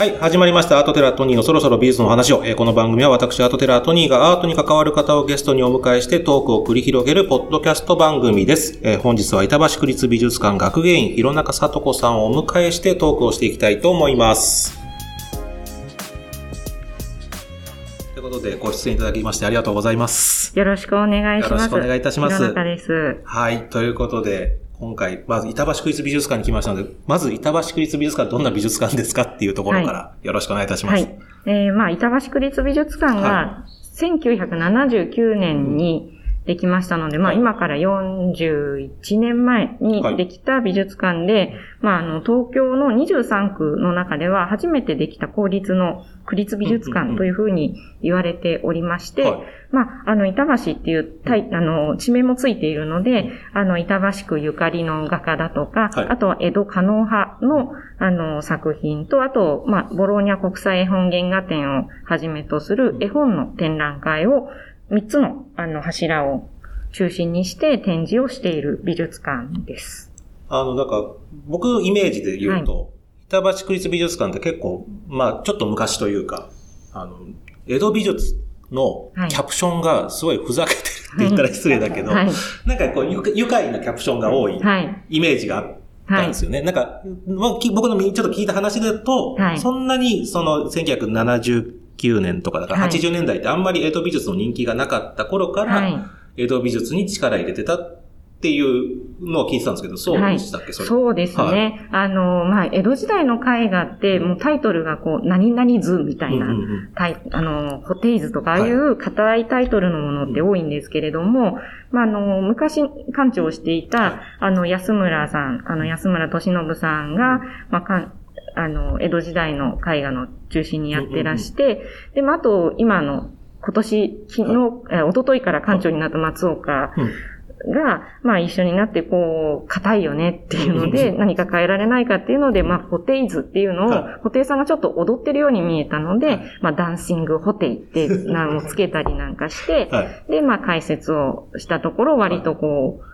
はい、始まりました。アートテラートニーのそろそろ美術の話を。えーこの番組は私、アートテラートニーがアートに関わる方をゲストにお迎えしてトークを繰り広げるポッドキャスト番組です。えー本日は板橋区立美術館学芸員広中聡子さんをお迎えしてトークをしていきたいと思います。ということで、ご出演いただきましてありがとうございます。よろしくお願いします。よろしくお願いいたします弘中です。はい、ということで、今回、まず板橋区立美術館に来ましたので、まず板橋区立美術館どんな美術館ですかっていうところからよろしくお願いいたします。はい。えー、まあ、板橋区立美術館はが、1979年にできましたので、まあ、はい。今から41年前にできた美術館で、まあ、あの、東京の23区の中では初めてできた公立の区立美術うんうんうん館というふうに言われておりまして、はい。まあ、あの、板橋っていうあの、地名もついているので、あの、板橋区ゆかりの画家だとか、はい。あとは江戸可能派の、あの、作品と、あと、まあ、ボローニャ国際絵本原画展をはじめとする絵本の展覧会を、3つの、あの、柱を中心にして展示をしている美術館です。あの、なんか、僕イメージで言うと、板橋区立美術館って結構、まあちょっと昔というか、あの、江戸美術のはいキャプションがすごいふざけてるって言ったら失礼だけど、はい。なんかこう、ゆ愉快なキャプションが多いはい。イメージがあったんですよね。なんか、僕のみちょっと聞いた話だと、はいそんなにその1979年とかだからはい。80年代ってあんまり江戸美術の人気がなかった頃から、はい。江戸美術に力入れてたっていうのを聞いてたんですけど、そうでしたっけ、それ。そうですね。はい。あの、まあ、江戸時代の絵画って、もうタイトルがこう、何々図みたいな、うんうんうん。タイあの、ホテイズとか、ああいう硬いタイトルのものって多いんですけれども、まあ、あの、昔、館長をしていた、はい。あの、安村さん、あの、安村敏信さんが、まあ、かんあの、江戸時代の絵画の中心にやってらして、で、まあ、あと、今の、今年、昨日、え一昨日から館長になった松岡うん。が、まあ一緒になってこう、硬いよねっていうので、何か変えられないかっていうので、まあ、ホテイズっていうのをは、ホテイさんがちょっと踊ってるように見えたので、まあ、ダンシングホテイって名をつけたりなんかして、はい。で、まあ、解説をしたところ、割とこう、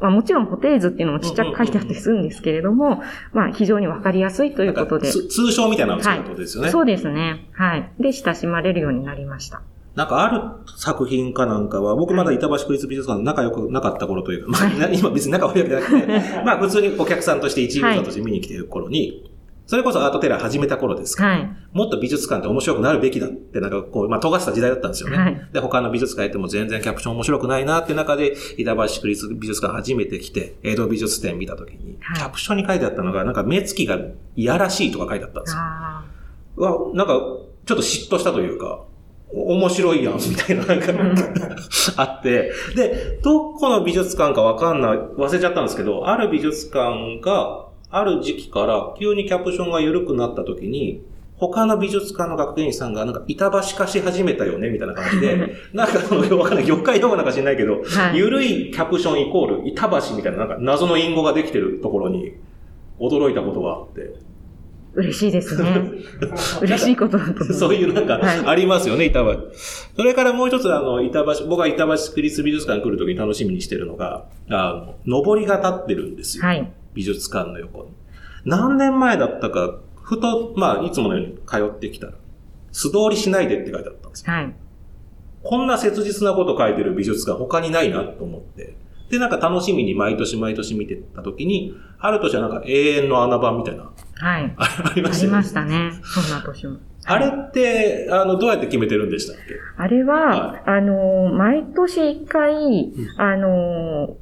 まあ、もちろんホテイズっていうのもちっちゃく書いてあったりするんですけれども、まあ、非常にわかりやすいということで。つ通称みたいなことですよね。そうですね。はい。で、親しまれるようになりました。なんかある作品かなんかは、僕まだ板橋区立美術館仲良くなかった頃というか、まあ、今別に仲悪いわけじゃなくて、まあ普通にお客さんとして一部座として見に来てる頃に、それこそアートテラー始めた頃ですから、はい。もっと美術館って面白くなるべきだって、なんかこう、まあ、尖った時代だったんですよね。はいで、他の美術館やっても全然キャプション面白くないなって中で、板橋区立美術館初めて来て、江戸美術展見た時に、はいキャプションに書いてあったのが、なんか目つきがいやらしいとか書いてあったんですよ。わ、なんか、ちょっと嫉妬したというか、お面白いやん、みたいな、なんか、あって、で、どこの美術館かわかんない、忘れちゃったんですけど、ある美術館が、ある時期から急にキャプションが緩くなった時に、他の美術館の学芸員さんが、なんか、板橋化し始めたよね、みたいな感じで、なんか、その、わかんない、業界用語なんか知んないけど、はい。緩いキャプションイコール、板橋みたいな、なんか、謎の隠語ができてるところに、驚いたことがあって、嬉しいですね。嬉しいことだと思う。そういうなんかはい、ありますよね、板橋。それからもう一つ、あの、板橋、僕は板橋区立美術館に来るときに楽しみにしてるのが、あの、上りが立ってるんですよ。はい。美術館の横に。何年前だったか、ふと、まあ、いつものように通ってきたら、素通りしないでって書いてあったんですよ。はい。こんな切実なこと書いてる美術館他にないなと思って。で、なんか楽しみに毎年毎年見てたときに、ある年はなんか永遠の穴場みたいな、はい。あありまありしたよねましたね。そんな年も。あれって、あの、どうやって決めてるんでしたっけ？あれは、はい。あの、毎年一回、あの、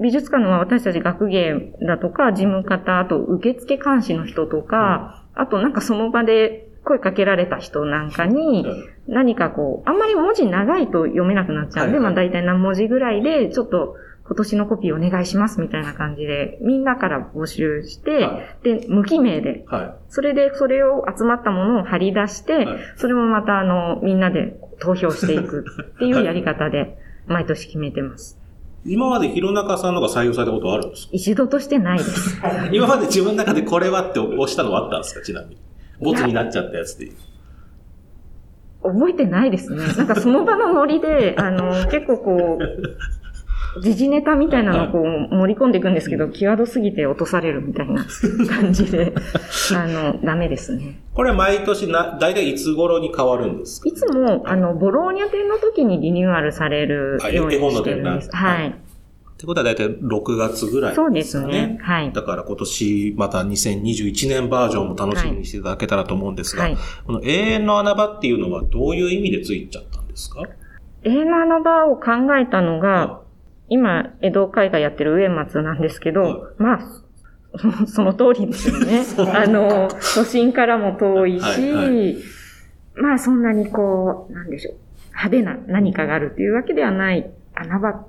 美術館の私たち学芸だとか、事務方、あと受付監視の人とか、あとなんかその場で声かけられた人なんかに、何かこう、あんまり文字長いと読めなくなっちゃうんで、はいはい。まあ大体何文字ぐらいで、ちょっと今年のコピーお願いしますみたいな感じで、みんなから募集して、はで、無記名で、はそれでそれを集まったものを貼り出して、はいそれもまたあの、みんなで投票していくっていうやり方で、毎年決めてます。い。今まで弘中さんのが採用されたことはあるんですか？一度としてないです。今まで自分の中でこれはって押したのはあったんですか？ちなみに。ボツになっちゃったやつで。覚えてないですね。なんかその場のノリで、あの、結構こう、時事ネタみたいなのをこう盛り込んでいくんですけど、際どすぎて落とされるみたいな 感じで、あの、ダメですね。これは毎年な、大体いつ頃に変わるんですか？いつも、あの、ボローニャ店の時にリニューアルされるあように絵本のしてるんです。はい。ってことは大体6月ぐらいそうでですね。。はい。だから今年また2021年バージョンも楽しみにしていただけたらと思うんですが、はい。この永遠の穴場っていうのはどういう意味でついちゃったんですか？永遠の穴場を考えたのが、今、江戸絵画やってる上松なんですけど、はい。まあ、そ その通りですよね。あの、都心からも遠いし、はいはまあそんなにこう、なんでしょう、派手な何かがあるっていうわけではない穴場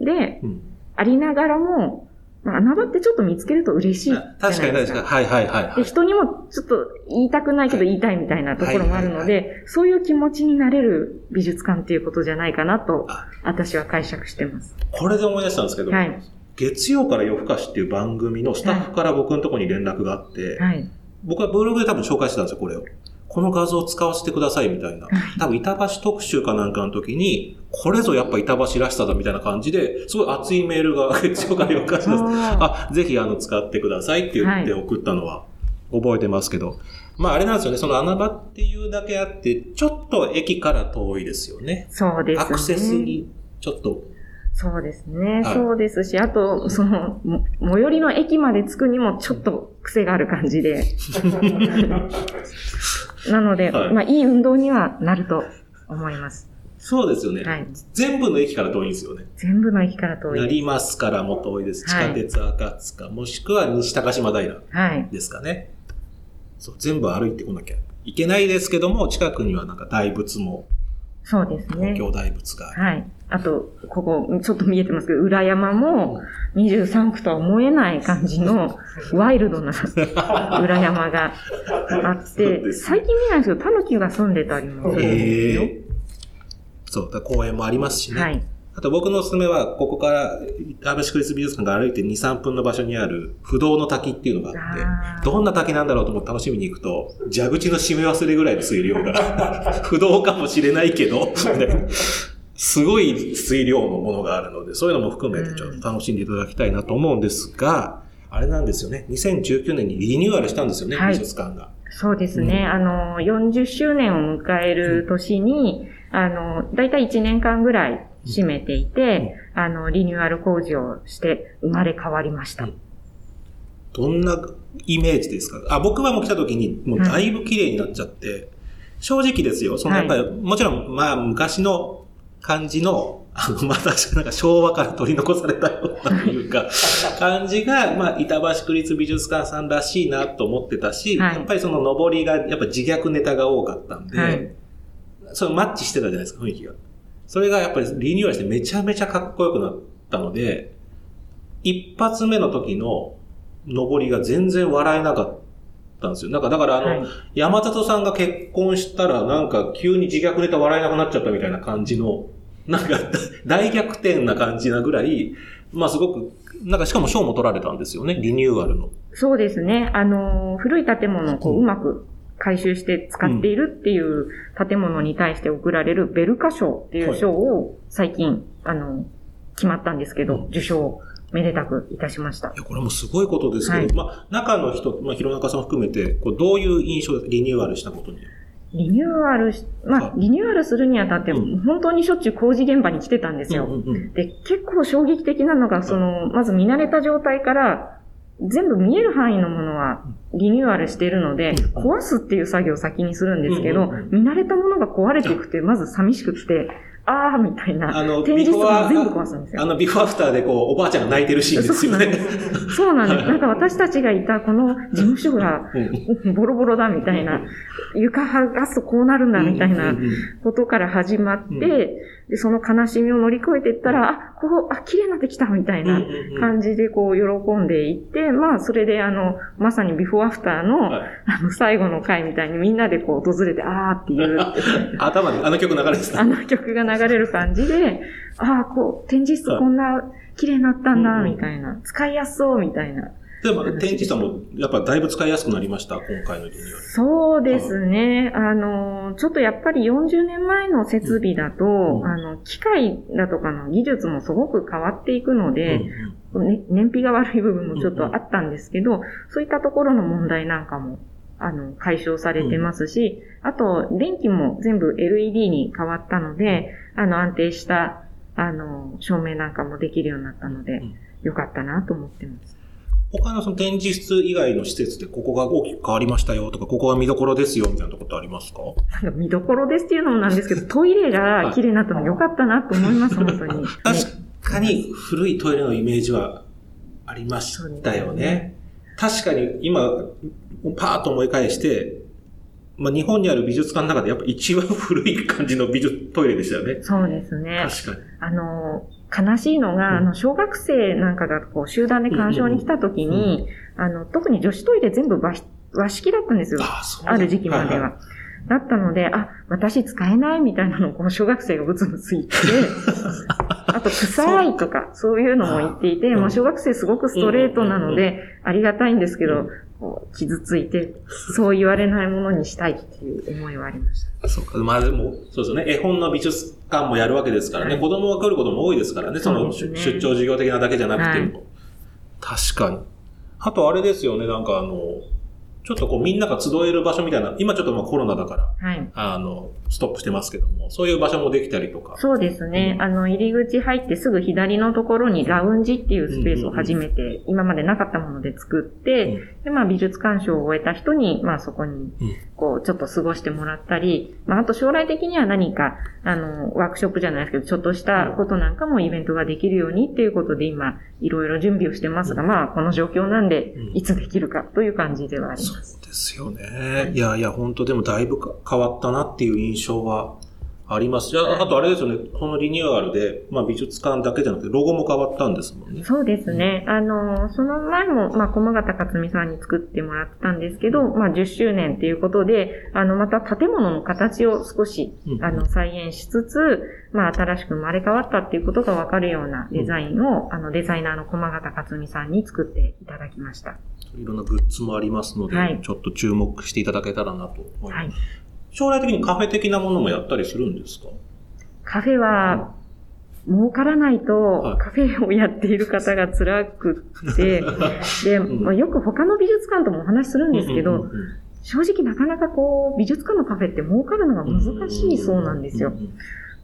で、うん。ありながらも、まあ、穴場ってちょっと見つけると嬉しい確かにです確かに。はいはいはい、はで、い。人にもちょっと言いたくないけど言いたいみたいなところもあるのはいで、そういう気持ちになれる美術館っていうことじゃないかなとあ、私は解釈してます。これで思い出したんですけど、はい。月曜から夜更かしっていう番組のスタッフから僕のところに連絡があって、はい。僕はブログで多分紹介してたんですよ、これを。この画像を使わせてくださいみたいな。多分板橋特集かなんかの時に、これぞやっぱ板橋らしさだみたいな感じで、すごい熱いメールが月曜から夜更かしです。ああ、ぜひあの使ってくださいって言って送ったのは覚えてますけど。まああれなんですよね、その穴場っていうだけあって、ちょっと駅から遠いですよね。そうですね。アクセスにちょっと。そうですね。はいそうですし、あと、その、も最寄りの駅まで着くにもちょっと癖がある感じで。なので、はいまあ、いい運動にはなると思います。そうですよね。はい。全部の駅から遠いんですよね。全部の駅から遠い。成増からも遠いです。地はい下鉄赤塚、もしくは西高島平はい。ですかね。そう、全部歩いてこなきゃいけないですけども、近くにはなんか大仏も、そうですね東。京大仏がある。はい。あと、ここ、ちょっと見えてますけど、裏山も23区とは思えない感じのワイルドな 裏山があって、最近見ないんですけど、タヌキが住んでたりもするんですよ。へえ。そう、公園もありますしね。はい。あと僕のおすすめは、ここから、板橋区立美術館が歩いて2、3分の場所にある不動の滝っていうのがあって、どんな滝なんだろうと思って楽しみに行くと、蛇口の締め忘れぐらいの水量が、不動かもしれないけど、すごい水量のものがあるので、そういうのも含めてちょっと楽しんでいただきたいなと思うんですが、あれなんですよね。2019年にリニューアルしたんですよね、はい美術館が。そうですね。あの、40周年を迎える年に、あの、だいたい1年間ぐらい占めていて、あの、リニューアル工事をして生まれ変わりました。どんなイメージですか？あ、僕はもう来た時に、もうだいぶ綺麗になっちゃって、正直ですよ。そのやっぱり、もちろん、まあ、昔の感じの、あの、また、なんか昭和から取り残されたようなというか、感じが、まあ、板橋区立美術館さんらしいなと思ってたし、はいやっぱりその上りが、やっぱ自虐ネタが多かったんで、はいそのマッチしてたじゃないですか、雰囲気が。それがやっぱりリニューアルしてめちゃめちゃかっこよくなったので、一発目の時の上りが全然笑えなかったんですよ。なんか、だからあの、はい山里さんが結婚したらなんか急に自虐ネタ笑えなくなっちゃったみたいな感じの、なんか 大逆転な感じなぐらい、まあすごく、なんかしかも賞も取られたんですよね、リニューアルの。そうですね。あの、古い建物をこうんううまく回収して使っているっていう建物に対して贈られるベルカ賞っていう賞を最近、あの、決まったんですけど、うん受賞をめでたくいたしました。い。や、これもすごいことですけど、はい。まあ中の人、まあ広中さん含めて、こうどういう印象でリニューアルしたことに？リニューアルし、まあ、リニューアルするにあたって、うん。本当にしょっちゅう工事現場に来てたんですよ。で、結構衝撃的なのが、その、まず見慣れた状態から、全部見える範囲のものはリニューアルしているので、うん壊すっていう作業を先にするんですけど見慣れたものが壊れていくって、まず寂しくって、あーみたいな、あの、ビフォーが全部壊すんですよ。あの、ビフォーアフターでこう、おばあちゃんが泣いてるシーンですよね。そうなんです。なんか私たちがいたこの事務所がうん。ボロボロだみたいな、床剥がすとこうなるんだみたいなことから始まって、うんでその悲しみを乗り越えていったら、あ、こう、あ、綺麗になってきたみたいな感じでこう喜んでいって、まあそれであの、まさにビフォーアフターの、はい。あの最後の回みたいにみんなでこう訪れて、あーっていう。頭にあの曲流れてた。あの曲が流れる感じで、ああ、こう、展示室こんな綺麗になったんだ、はいみたいな。使いやすそう、みたいなでも、展示さんも、やっぱだいぶ使いやすくなりました、今回のリニューアル。そうですね。あの、ちょっとやっぱり40年前の設備だと、うんあの、機械だとかの技術もすごく変わっていくので、うんね、燃費が悪い部分もちょっとあったんですけど、そういったところの問題なんかも、あの、解消されてますし、あと、電気も全部 LED に変わったので、あの、安定した、あの、照明なんかもできるようになったのでうん、よかったなと思ってます。他のその展示室以外の施設でここが大きく変わりましたよとか、ここが見どころですよみたいなとこってありますか？見どころですっていうのもなんですけど、トイレが綺麗になったの良かったなと思います、本当に。ね確かに古いトイレのイメージはありましたよね。確かに今、パーッと思い返して、まあ、日本にある美術館の中でやっぱ一番古い感じの美術トイレでしたよね。そうですね。確かに。あの、悲しいのが、あの、小学生なんかがこう集団で鑑賞に来た時に、あの、特に女子トイレ全部和式和式だったんですよ。ある時期までは。だったので、あ、私使えないみたいなのをこう小学生がブツブツ言って、あと臭いとか、そういうのも言っていて、う。んまあ小学生すごくストレートなので、ありがたいんですけど、傷ついて、そう言われないものにしたいっていう思いはありました。そうか。まあでも、そうですよね。絵本の美術館もやるわけですからね。はい子供が来ることも多いですからね。その出張授業的なだけじゃなくても。は確かに。あとあれですよね。なんかあの、ちょっとこうみんなが集える場所みたいな、今ちょっとまあコロナだから、はい。あの、ストップしてますけども、そういう場所もできたりとか。そうですね。あの、入り口入ってすぐ左のところにラウンジっていうスペースを初めて、今までなかったもので作って、で、まあ美術鑑賞を終えた人に、まあそこにうん、こう、ちょっと過ごしてもらったり、まああと将来的には何か、あの、ワークショップじゃないですけど、ちょっとしたことなんかもイベントができるようにっていうことで今、いろいろ準備をしてますが、まあこの状況なんでうん、いつできるかという感じではあります。ですよね。いやいや、本当でもだいぶか変わったなっていう印象はあります。じゃあ、あとあれですよね。このリニューアルで、まあ美術館だけじゃなくて、ロゴも変わったんですもんね。そうですね。あの、その前も、まあ、駒形克美さんに作ってもらってたんですけど、まあ、10周年っていうことで、あの、また建物の形を少しう、んあの、再現しつつ、まあ、新しく生まれ変わったっていうことがわかるようなデザインを、あの、デザイナーの駒形克美さんに作っていただきました。いろんなグッズもありますので、はい。ちょっと注目していただけたらなと思います。はい。将来的にカフェ的なものもやったりするんですか？カフェは、儲からないはい。と、カフェをやっている方が辛くて、で、ん。まあ、よく他の美術館ともお話しするんですけど、正直なかなかこう、美術館のカフェって儲かるのが難しいそうなんですよ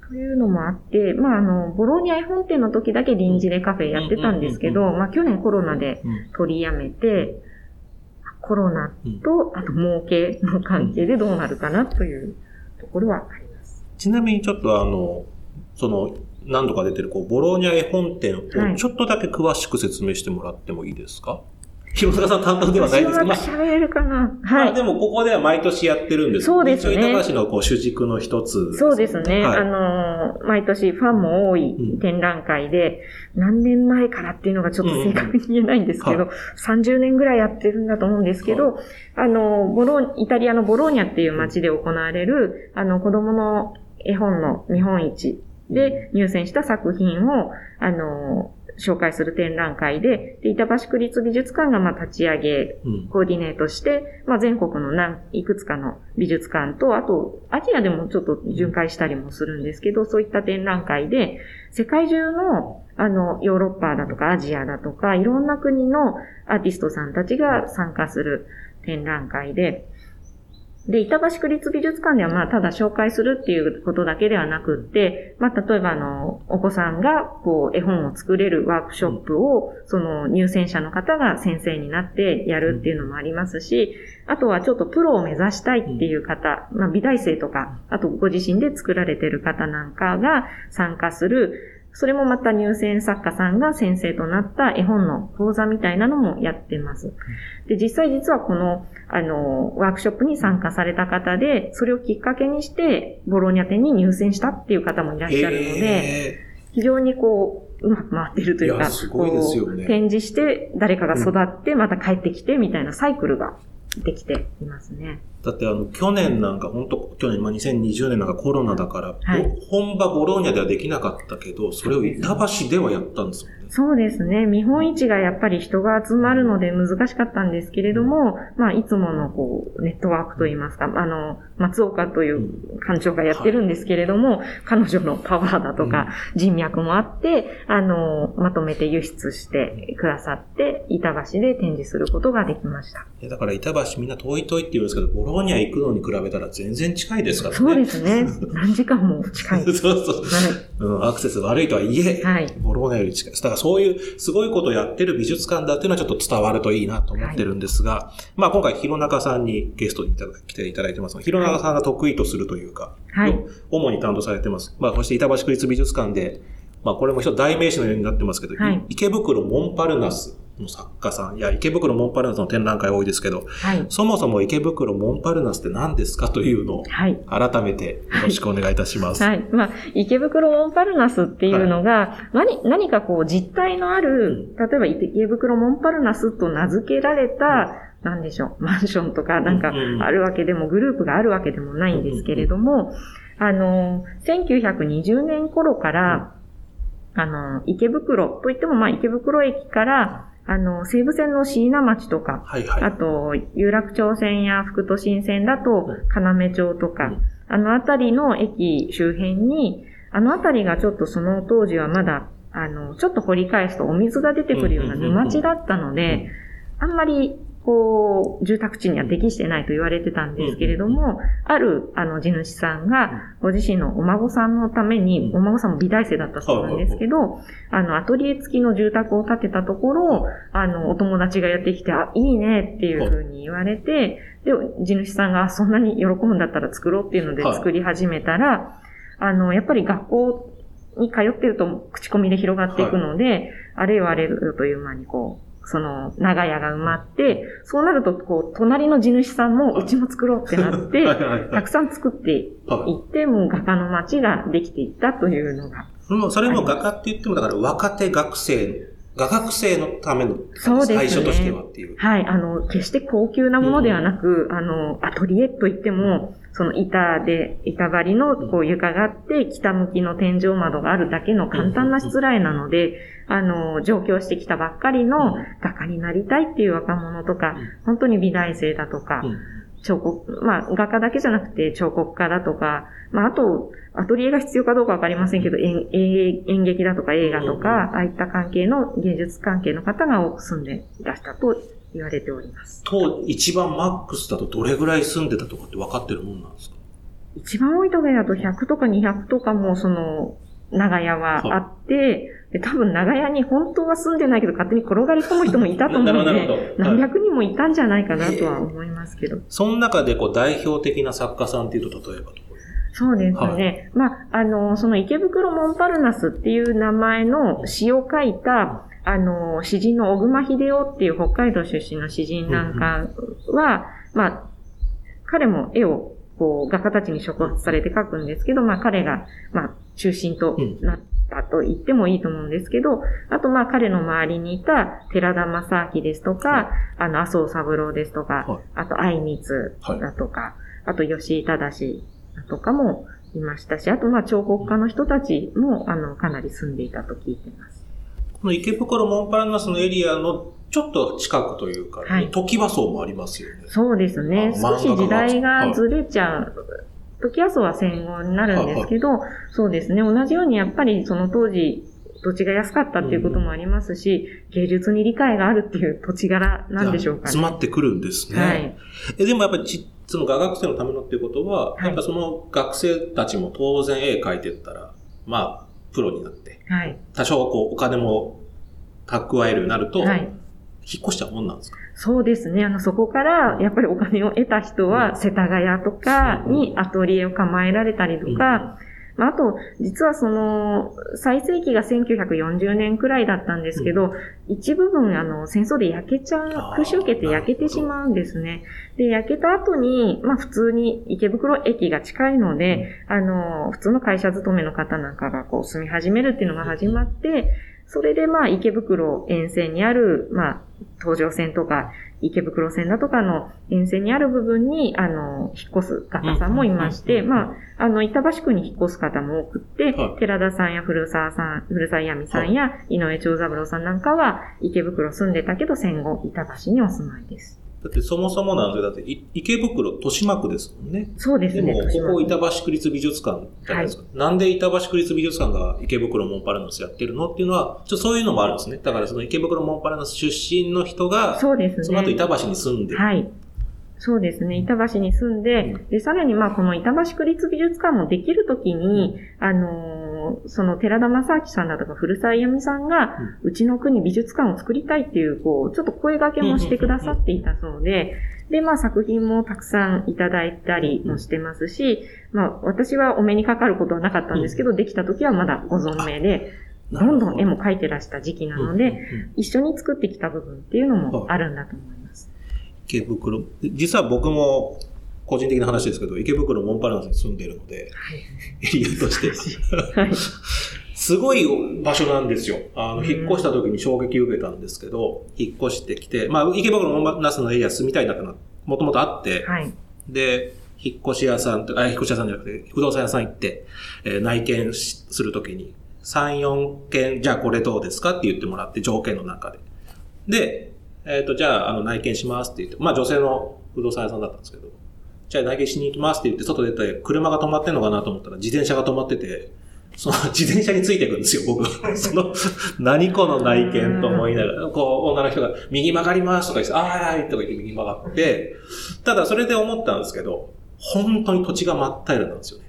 というのもあって、まああの、ボローニャ絵本店の時だけ臨時でカフェやってたんですけうんど、まあ去年コロナでうん取りやめて、コロナと、あと儲けの関係でどうなるかなというところはあります。ちなみにちょっとあの、その、何度か出てる、こう、ボローニャ絵本店はい。をちょっとだけ詳しく説明してもらってもいいですか？広坂さん担当ではないです。けど、まは喋れるかな。まあ、はい。でもここでは毎年やってるんです。そうですね。一応板橋のこう主軸の一つ、そうですね。はい。あの、毎年ファンも多い展覧会で、何年前からっていうのがちょっと正確に言えないんですけど、うん30年ぐらいやってるんだと思うんですけど、あの、ボローイタリアのボローニャっていう街で行われる、あの、子供の絵本の見本市で入選した作品を、あの、紹介する展覧会で、で板橋区立美術館がまあ立ち上げ、うん。コーディネートして、まあ、全国の何、いくつかの美術館と、あと、アジアでもちょっと巡回したりもするんですけど、そういった展覧会で、世界中の、あの、ヨーロッパだとかアジアだとか、いろんな国のアーティストさんたちが参加する展覧会で、で、板橋区立美術館ではまあ、ただ紹介するっていうことだけではなくって、まあ、例えばあの、お子さんが、こう、絵本を作れるワークショップを、その、入選者の方が先生になってやるっていうのもありますし、あとはちょっとプロを目指したいっていう方、まあ、美大生とか、あとご自身で作られてる方なんかが参加する、それもまた入選作家さんが先生となった絵本の講座みたいなのもやってます。で、実際実はこの、あの、ワークショップに参加された方で、それをきっかけにして、ボローニャ店に入選したっていう方もいらっしゃるので、へ非常にこう、うまく回ってるというか、すごいですよね展示して、誰かが育って、また帰ってきて、みたいなサイクルができていますね。ーだってあの、去年なんか、本当去年、まあ、2020年なんかコロナだから、はい本場ボローニャではできなかったけど、それを板橋ではやったんですもんね。そうですね。見本市がやっぱり人が集まるので難しかったんですけれども、まあ、いつものこう、ネットワークといいますか、あの、松岡という館長がやってるんですけれども、彼女のパワーだとか、人脈もあって、あの、まとめて輸出してくださって、板橋で展示することができました。だから板橋みんな遠い遠いって言うんですけど、ボローニャ行くのに比べたら全然近いですからね。そうですね。何時間も近い。そうそう。はうん、アクセス悪いとはいえ、い。はい。ボローニャより近い。だからそういうすごいことをやってる美術館だっていうのはちょっと伝わるといいなと思ってるんですが、まあ今回弘中さんにゲストにいただ来ていただいてますが、弘中さんが得意とするというか、はい。主に担当されてます。まあそして板橋区立美術館で、まあこれも一つ代名詞のようになってますけど、はい池袋モンパルナスの作家さん、いや池袋モンパルナスの展覧会多いですけど、はい。そもそも池袋モンパルナスって何ですかというのをはい。改めてよろしくお願いいたします。はい。まあ、池袋モンパルナスっていうのが、何、何かこう実体のある、例えば池袋モンパルナスと名付けられた、なんでしょう、マンションとかなんかうんあるわけでも、グループがあるわけでもないんですけれども、あの、1920年頃から、あの、池袋といっても、まあ、池袋駅から、あの、西武線の椎名町とか、はいはい。あと、有楽町線や副都心線だと、要町とか、うん。あのあたりの駅周辺に、あのあたりがちょっとその当時はまだ、あの、ちょっと掘り返すとお水が出てくるような沼地だったので、あんまり、こう、住宅地には適してないと言われてたんですけれども、ある、あの、地主さんが、ご自身のお孫さんのために、うんお孫さんも美大生だったそうなんですけど、あの、アトリエ付きの住宅を建てたところ、あの、お友達がやってきて、あ、いいねっていうふうに言われて、で、地主さんがあそんなに喜ぶんだったら作ろうっていうのではい。作り始めたら、あの、やっぱり学校に通ってると口コミで広がっていくので、あれよあれよという間にこう、その、長屋が埋まって、そうなると、こう、隣の地主さんも、はいうちも作ろうってなっはいて、たくさん作っていはい。って、もう画家の街ができていったというのが、それも画家って言っても、だから若手学生、画学生のための最初としてはっていう。はい、あの、決して高級なものではなく、あの、アトリエといっても、その板で、板張りのこう床があって、北向きの天井窓があるだけの簡単なしつらいなので、あの、上京してきたばっかりの画家になりたいっていう若者とか、本当に美大生だとか、うん彫刻、まあ、画家だけじゃなくて彫刻家だとか、まあ、あと、アトリエが必要かどうかわかりませんけど、演演演劇だとか映画とか、ああいった関係の芸術関係の方が多く住んでいらしたと言われております。と、一番マックスだとどれぐらい住んでたとかって分かってるもんなんですか？一番多い時だと100とか200とかも、その、長屋はあって、で多分長屋に本当は住んでないけど勝手に転がり込む人もいたと思うので、何百人もいたんじゃないかなとは思いますけど。その中でこう代表的な作家さんっていうと、例えばそうですはね。まあ、あの、その池袋モンパルナスっていう名前の詩を書いた、あの、詩人の小熊秀夫っていう北海道出身の詩人なんかは、まあ、彼も絵をこう画家たちに触発されて描くんですけど、まあ彼が、まあ中心となったと言ってもいいと思うんですけど、あとまあ彼の周りにいた寺田正明ですとか、あの麻生三郎ですとか、はいあと愛光だとか、あと吉井正だとかもいましたし、あとまあ彫刻家の人たちも、あの、かなり住んでいたと聞いてます。この池袋モンパルナスのエリアのちょっと近くというか、はい時和荘もありますよね。そうですね。あ少し時代がずれちゃう。時安は戦後になるんですけど、そうですね。同じようにやっぱりその当時、土地が安かったっていうこともありますし、芸術に理解があるっていう土地柄なんでしょうか詰ね。まってくるんですね。はい。えでもやっぱりち、その画学生のためのっていうことは、はいやっぱその学生たちも当然絵描いてったら、まあ、プロになって、はい。多少こうお金も蓄えるようになると、はい。引っ越しちゃうもんなんですか？そうですね。あの、そこから、やっぱりお金を得た人は、世田谷とかにアトリエを構えられたりとか、まあ、あと、実はその、最盛期が1940年くらいだったんですけど、一部分、あの、戦争で焼けちゃう空襲受けて焼けてしまうんですね。で、焼けた後に、まあ、普通に池袋駅が近いので、あの、普通の会社勤めの方なんかがこう住み始めるっていうのが始まって、それでまあ池袋沿線にある、まあ東上線とか池袋線だとかの沿線にある部分に、あの、引っ越す方さんもいまして、まあ、あの、板橋区に引っ越す方も多くって、はい。寺田さんや古澤さん、古澤闇さんや井上長三郎さんなんかは池袋住んでたけど戦後板橋にお住まいです。だってそもそもなんで、だってい池袋、豊島区ですもんね。そうですね。でも、ここ板橋区立美術館じゃないですか。なんで板橋区立美術館が池袋モンパルナスやってるのっていうのは、ちょっとそういうのもあるんですね。だからその池袋モンパルナス出身の人が、そうですね。その後板橋に住んでる。はい。そうですね。板橋に住んで、うん。で、さらにまあ、この板橋区立美術館もできるときに、あのーその寺田正明さんだとか古澤由美さんが、うちの区に美術館を作りたいっていう、こう、ちょっと声掛けもしてくださっていたそうで、で、まあ、作品もたくさんいただいたりもしてますし、まあ、私はお目にかかることはなかったんですけど、できた時はまだご存命で、ど。んどん絵も描いてらした時期なので、一緒に作ってきた部分っていうのもあるんだと思います。池袋。実は僕も、個人的な話ですけど、池袋モンパルナスに住んでるので、エリアとして。はい。すごい場所なんですよ。あの、引っ越した時に衝撃を受けたんですけど、引っ越してきて、まあ、池袋モンパルナスのエリア住みたいなってもともとあって、はい。で、引っ越し屋さんと、あ、引っ越し屋さんじゃなくて、不動産屋さん行って、えー内見しするときに、3、4件、じゃあこれどうですかって言ってもらって、条件の中で。で、えっ、と、じゃあ、あの、内見しますって言って、まあ女性の不動産屋さんだったんですけど、じゃあ内見しに行きますって言って、外出て、車が止まってんのかなと思ったら、自転車が止まってて、その 自転車についていくんですよ、僕は。その、何この内見と思いながら、こう、女の人が、右曲がりますとか言って、あーいとか言って右曲がって、ただそれで思ったんですけど、本当に土地が真っ平らなんですよね。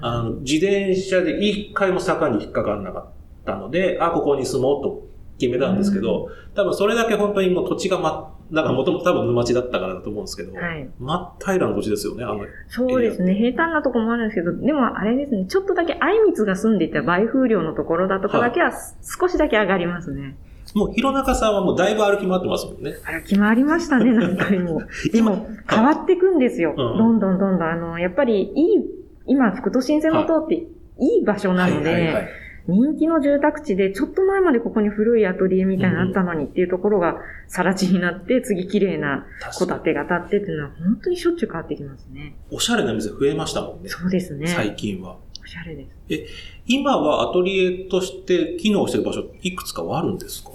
あの、自転車で一回も坂に引っかからなかったので、あ、ここに住もうと決めたんですけど、多分それだけ本当にもう土地がま、だからもともと多分沼地だったからだと思うんですけど、はい。真っ平らな土地ですよね、あの、そうですね。平坦なとこもあるんですけど、でもあれですね、ちょっとだけ相光が住んでいた梅風寮のところだとかだけは、少しだけ上がりますね。もう弘中さんはもうだいぶ歩き回ってますもんね。歩き回りましたね、何回も。でも、変わっていくんですよ。うんどんどんどんどん。あの、やっぱり、いい、今、副都心線を通って、いい場所なので、はいはいはい人気の住宅地で、ちょっと前までここに古いアトリエみたいなのあったのにっていうところが、更地になって、次綺麗な戸。建てが建ってっていうのは、本当にしょっちゅう変わってきますね。おしゃれな店増えましたもんね。そうですね。最近は。おしゃれです。今はアトリエとして機能してる場所いくつかはあるんですか？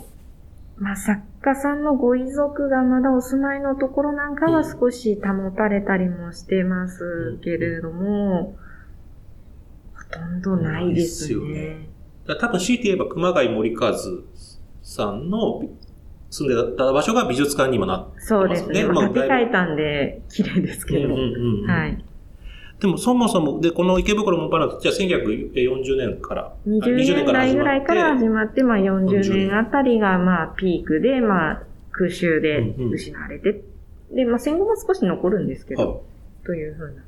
まあ、作家さんのご遺族がまだお住まいのところなんかは少し保たれたりもしてますけれども、ほとんどないですないっすよねね。多分強いて言えば熊谷森和さんの住んでた場所が美術館にもなってそうですね。まあ、まあ建て替えたんで綺麗ですけど。うんうんうんはい。でもそもそも、で、この池袋モンパルナス、じゃあ1940年から、20年代ぐらいから始ままって、まあ40年あたりがまあピークで、まあ空襲でうんうん失われて、で、まあ戦後も少し残るんですけど、はいというふうな。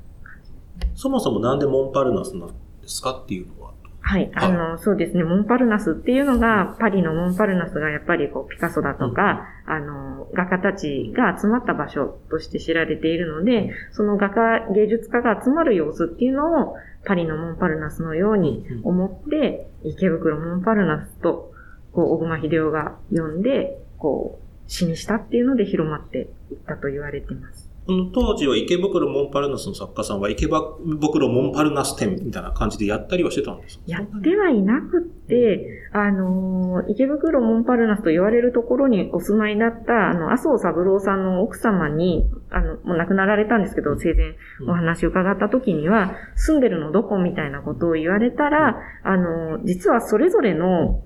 そもそもなんでモンパルナスなんですかっていうのは？はい。あの、そうですね。モンパルナスっていうのが、パリのモンパルナスがやっぱりこう、ピカソだとか、あの、画家たちが集まった場所として知られているので、その画家、芸術家が集まる様子っていうのを、パリのモンパルナスのように思って、池袋モンパルナスと、こう、小熊秀夫が呼んで、こう、詩にしたっていうので広まっていったと言われています。当時は池袋モンパルナスの作家さんは池袋モンパルナス展みたいな感じでやったりはしてたんですか？やってはいなくって、あのー、池袋モンパルナスと言われるところにお住まいだった、あの、麻生三郎さんの奥様に、あの、もう亡くなられたんですけど、生前お話を伺った時には、住んでるのどこみたいなことを言われたら、あのー、実はそれぞれの、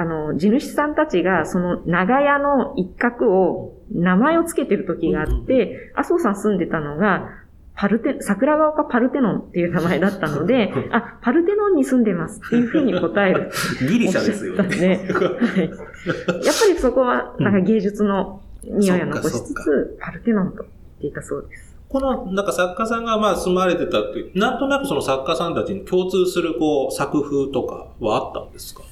あの、地主さんたちが、その長屋の一角を名前を付けてる時があって、麻生さん住んでたのが、パルテ、桜ヶ丘パルテノンっていう名前だったので、あ、パルテノンに住んでますっていうふうに答える。ギリシャですよね。ねはい。やっぱりそこは、なんか芸術の匂いを残しつつ、パルテノンと言っていたそうです。この、なんか作家さんがまあ住まれてたっていう、なんとなくその作家さんたちに共通するこう作風とかはあったんですか？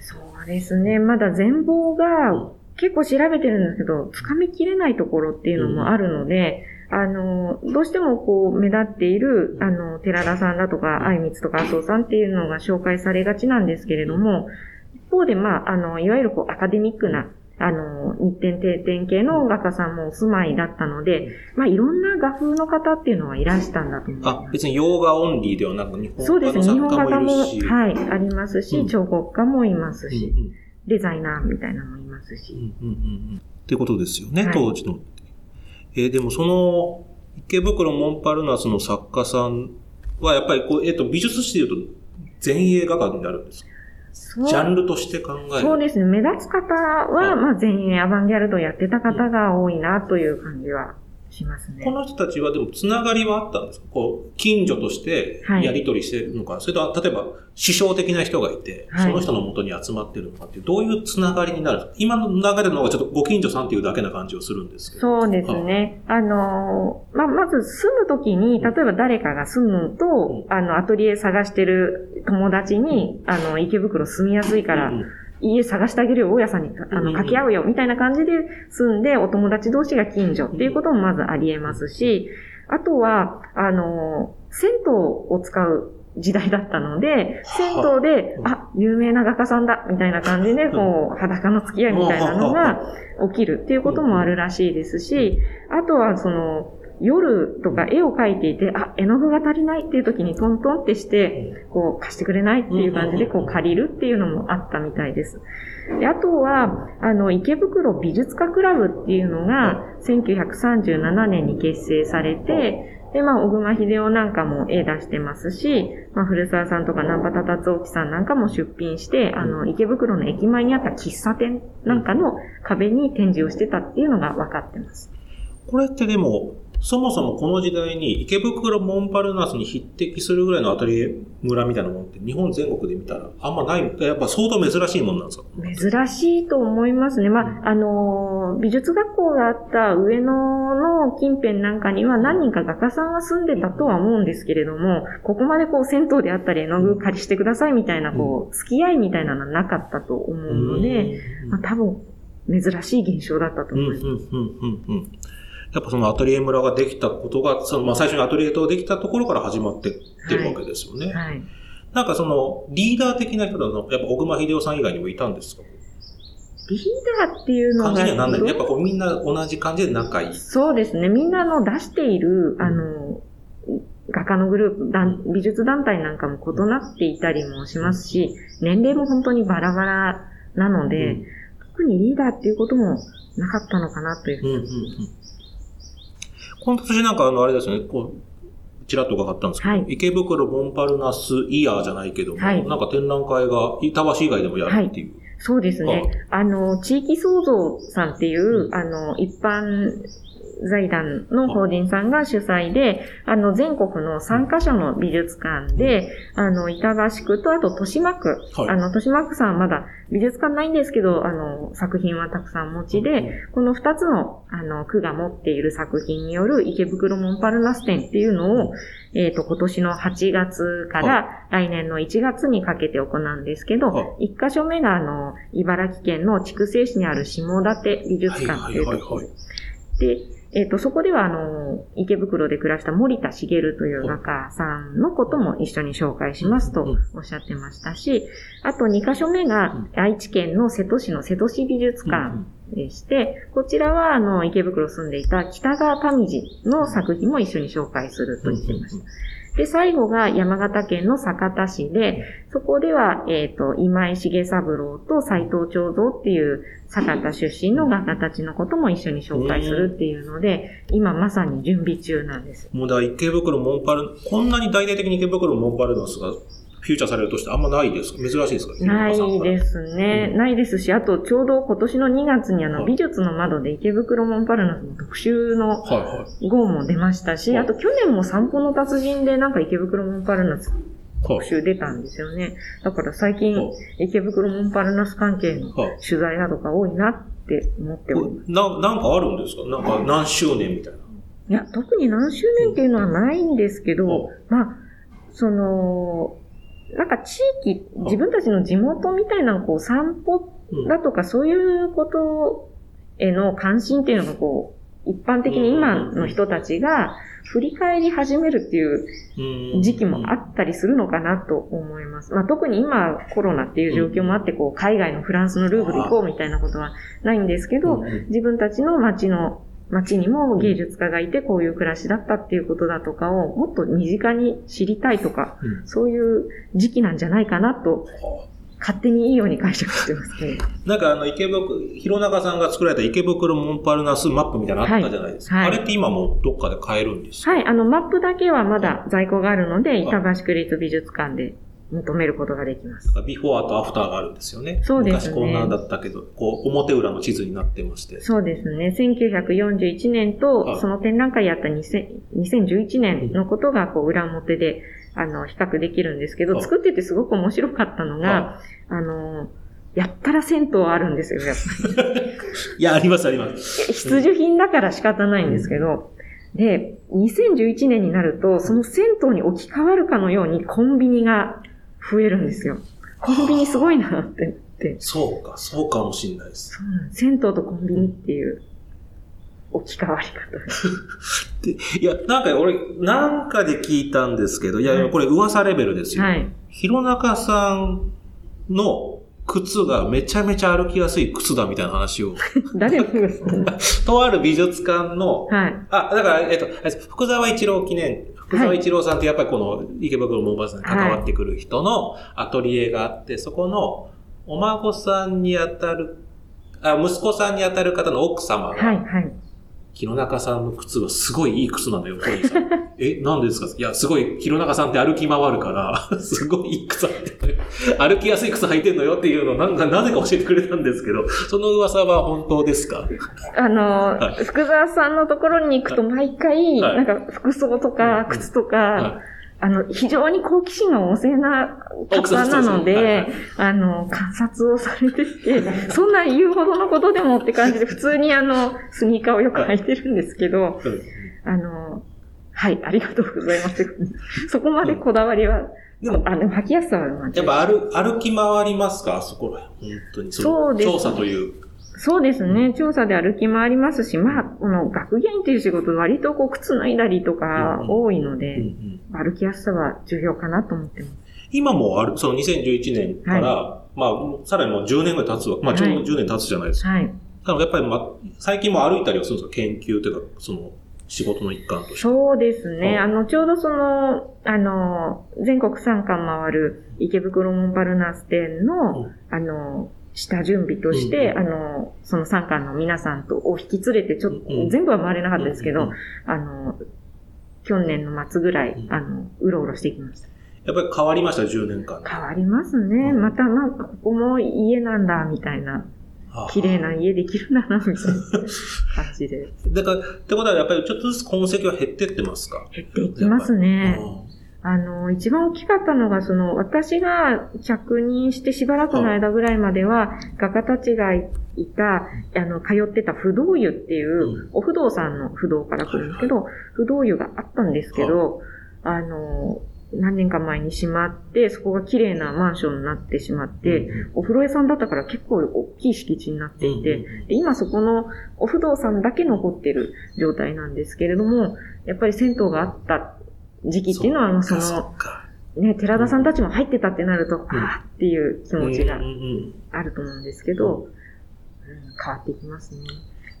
そうですね。まだ全貌が結構調べてるんですけど、つかみきれないところっていうのもあるので、あの、どうしてもこう目立っている、あの、寺田さんだとか、相光とか麻生さんっていうのが紹介されがちなんですけれども、一方で、まあ、あの、いわゆるこう、アカデミックな、あの、日展定点系の画家さんもお住まいだったので、まあ、いろんな画風の方っていうのはいらしたんだと思います。あ、別に洋画オンリーではなく、日本そうですね。日本画も。はい、ありますし、うん彫刻家もいますし、うんデザイナーみたいなのもいますし。うんうんうんうんってことですよね、はい当時の。えーでもその、池袋モンパルナスの作家さんは、やっぱりこう、えっ、と、美術史で言うと、前衛画家になるんですか？ジャンルとして考える。そうですね。目立つ方は、はいまあ、前衛アバンギャルドやってた方が多いなという感じはしますね。この人たちはでもつながりはあったんですか？こう、近所としてはい。やり取りしてるのか、それと例えば師匠的な人がいて、はい。その人の元に集まってるのかっていう、どういうつながりになるんですか？今の流れの方がちょっとご近所さんっていうだけな感じをするんですけど。そうですね。あのーまあ、まず住むときに、例えば誰かが住むと、うあの、アトリエ探してる友達に、あの、池袋住みやすいから、うん家探してあげるよ、大家さんに、あの、掛け合うよ、みたいな感じで住んで、お友達同士が近所っていうこともまずあり得ますし、あとは、あの、銭湯を使う時代だったので、銭湯でう、ん。あ、有名な画家さんだ、みたいな感じで、こう、裸の付き合いみたいなのが起きるっていうこともあるらしいですし、あとは、その、夜とか絵を描いていて、あ、絵の具が足りないっていう時にトントンってして、こう貸してくれないっていう感じでこう借りるっていうのもあったみたいです。で、あとは、あの、池袋美術家クラブっていうのが1937年に結成されて、で、まあ、小熊秀夫なんかも絵出してますし、まあ、古澤さんとか南波達夫さんなんかも出品して、あの、池袋の駅前にあった喫茶店なんかの壁に展示をしてたっていうのが分かってます。これってでも、そもそもこの時代に池袋モンパルナスに匹敵するぐらいのアトリエ村みたいなものって日本全国で見たらあんまない、やっぱ相当珍しいもんなんですか？珍しいと思いますね。まあ、あのー、美術学校があった上野の近辺なんかには何人か画家さんは住んでたとは思うんですけれども、ここまでこう銭湯であったり絵の具借りしてくださいみたいなこう、付き合いみたいなのはなかったと思うので、まあ、多分珍しい現象だったとうん、うん、思います。うん、うん、うん。やっぱそのアトリエ村ができたことが、そのまあ最初にアトリエ島できたところから始まってってるわけですよね。はい。なんかそのリーダー的な人だと、やっぱ小熊秀夫さん以外にもいたんですか？リーダーっていうのが感じにはなんない。やっぱこうみんな同じ感じで仲いい。そうですね。みんなの出している、あの、画家のグループ、団美術団体なんかも異なっていたりもしますし、年齢も本当にバラバラなので、うん特にリーダーっていうこともなかったのかなというふうにうん。今年なんかあの、あれですね、こう、ちらっと伺ったんですけど、はい。池袋モンパルナスイヤーじゃないけども、はい。なんか展覧会が板橋以外でもやるっていう。そうですね。あの、地域創造さんっていう、あの、一般財団の法人さんが主催で、あの、全国の3カ所の美術館で、あの、板橋区と、あと豊島区、はい。あの、豊島区さんはまだ美術館ないんですけど、あの、作品はたくさんお持ちで、この2つの、あの、区が持っている作品による池袋モンパルナス展っていうのを、えっ、と、今年の8月から来年の1月にかけて行うんですけど、はい。1箇所目が、あの、茨城県の筑西市にある下館美術館っていうところ。で、えっ、と、そこでは、あの、池袋で暮らした森田茂という画家さんのことも一緒に紹介しますとうん。おっしゃってましたし、あと2箇所目が愛知県の瀬戸市の瀬戸市美術館でして、こちらは、あの、池袋住んでいた北川民次の作品も一緒に紹介すると言ってました。で、最後が山形県の酒田市で、そこでは、えっ、と、今井重三郎と斎藤長蔵っていう酒田出身の画家たちのことも一緒に紹介するっていうので、今まさに準備中なんです。もうだから池袋モンパル、こんなに大々的に池袋モンパルドスがフューチャーされるとしてあんまないですか？珍しいですか？ないですね。ないですし、あとちょうど今年の2月にあの、はい美術の窓で池袋モンパルナスの特集のはいはい。号も出ましたし、はいあと去年も散歩の達人でなんか池袋モンパルナスはい。特集出たんですよね。だから最は近池袋モンパルナス関係のはい。取材などが多いなって思っております。な、なんかあるんですか？なんか何周年みたいな。いや、特に何周年っていうのはないんですけど、まあ、その、なんか地域、自分たちの地元みたいなこう散歩うん。だとかそういうことへの関心っていうのがこう、一般的に今の人たちが振り返り始めるっていう時期もあったりするのかなと思います。まあ、特に今コロナっていう状況もあって、こう、海外のフランスのルーブル行こうみたいなことはないんですけど、自分たちの街の街にも芸術家がいてこういう暮らしだったっていうことだとかをもっと身近に知りたいとか、そういう時期なんじゃないかなと勝手にいいように解釈してますね。なんかあの、池袋、弘中さんが作られた池袋モンパルナスマップみたいなのあったじゃないですか。はい。はい、あれって今もどっかで買えるんですか？はい、あの、マップだけはまだ在庫があるので、板橋区立美術館で求めることができます。ビフォーとアフターがあるんですよね。そうですね。昔こんなんだったけど、こう、表裏の地図になってまして。そうですね。1941年と、その展覧会やった2011年のことが、こう、裏表で、あの、比較できるんですけど、作っててすごく面白かったのが、あの、やったら銭湯あるんですよ、やっぱり。いや、あります、あります。必需品だから仕方ないんですけど、で、2011年になると、その銭湯に置き換わるかのようにコンビニが増えるんですよ。コンビニすごいなってって。そうか、そうかもしれないです。そうなんです。銭湯とコンビニっていう置き換わり方。いや、なんか俺、なんかで聞いたんですけど、いや、これ噂レベルですよ。はい。弘中さんの靴がめちゃめちゃ歩きやすい靴だみたいな話を。誰の靴 とある美術館の、はい。あ、だから、えっと、福沢一郎記念、福沢一郎さんってやっぱりこの池袋モーバーさんに関わってくる人のアトリエがあって、はい、そこのお孫さんにあたる、あ、息子さんにあたる方の奥様が、はい、はい。弘中さんの靴はすごいいい靴なのよ。え、なん。でですか？いや、すごい、弘中さんって歩き回るから、すごいいい靴履いてる。歩きやすい靴履いてんのよっていうのを、なんか、なぜか教えてくれたんですけど、その噂は本当ですか？あの、はい、福沢さんのところに行くと毎回、はい、なんか服装とか靴とか、はいあの、非常に好奇心が旺盛な方なので、あの、観察をされてて、そんな言うほどのことでもって感じで、普通にあの、スニーカーをよく履いてるんですけど、あの、はい、ありがとうございます。そこまでこだわりは、でも、あ、でも履きやすさはやっぱ歩、歩き回りますか？あそこら本当に。そうです、調査という。そうですね。調査で歩き回りますし、まあ、この学芸員という仕事、割とこう、靴脱いだりとか多いので、歩きやすさは重要かなと思ってます。今もある、その2011年から、はい、まあ、さらにもう10年ぐらい経つわ。まあ、ちょうど10年経つじゃないですか。はい。だからやっぱり、まあ、最近も歩いたりはするんですか？研究というか、その、仕事の一環として。そうですね。あの、ちょうどその、あの、全国参観回る池袋モンパルナス店の、うん、あの、下準備として、うん、あの、その参観の皆さんとを引き連れて、ちょっと、うん、全部は回れなかったですけど、うん、あの、去年の末ぐらい、あの、うろうろしてきました。やっぱり変わりました、10年間。変わりますね。またなんか、ここも家なんだ、みたいな。綺麗な家できるんだな、みたいな 感じで。だから、ってことはやっぱりちょっとずつ痕跡は減ってってますか？減っていきますね。あの、一番大きかったのが、その、私が着任してしばらくの間ぐらいまでは、画家たちがいた、あの、通ってた不動湯っていう、お不動産の不動から来るんですけど、不動湯があったんですけど、あの、何年か前に閉まって、そこが綺麗なマンションになってしまって、お風呂屋さんだったから結構大きい敷地になっていて、で今そこのお不動産だけ残ってる状態なんですけれども、やっぱり銭湯があった時期っていうのは、その、ね、寺田さんたちも入ってたってなると、うん、ああっていう気持ちがあると思うんですけど、うん、変わっていきますね。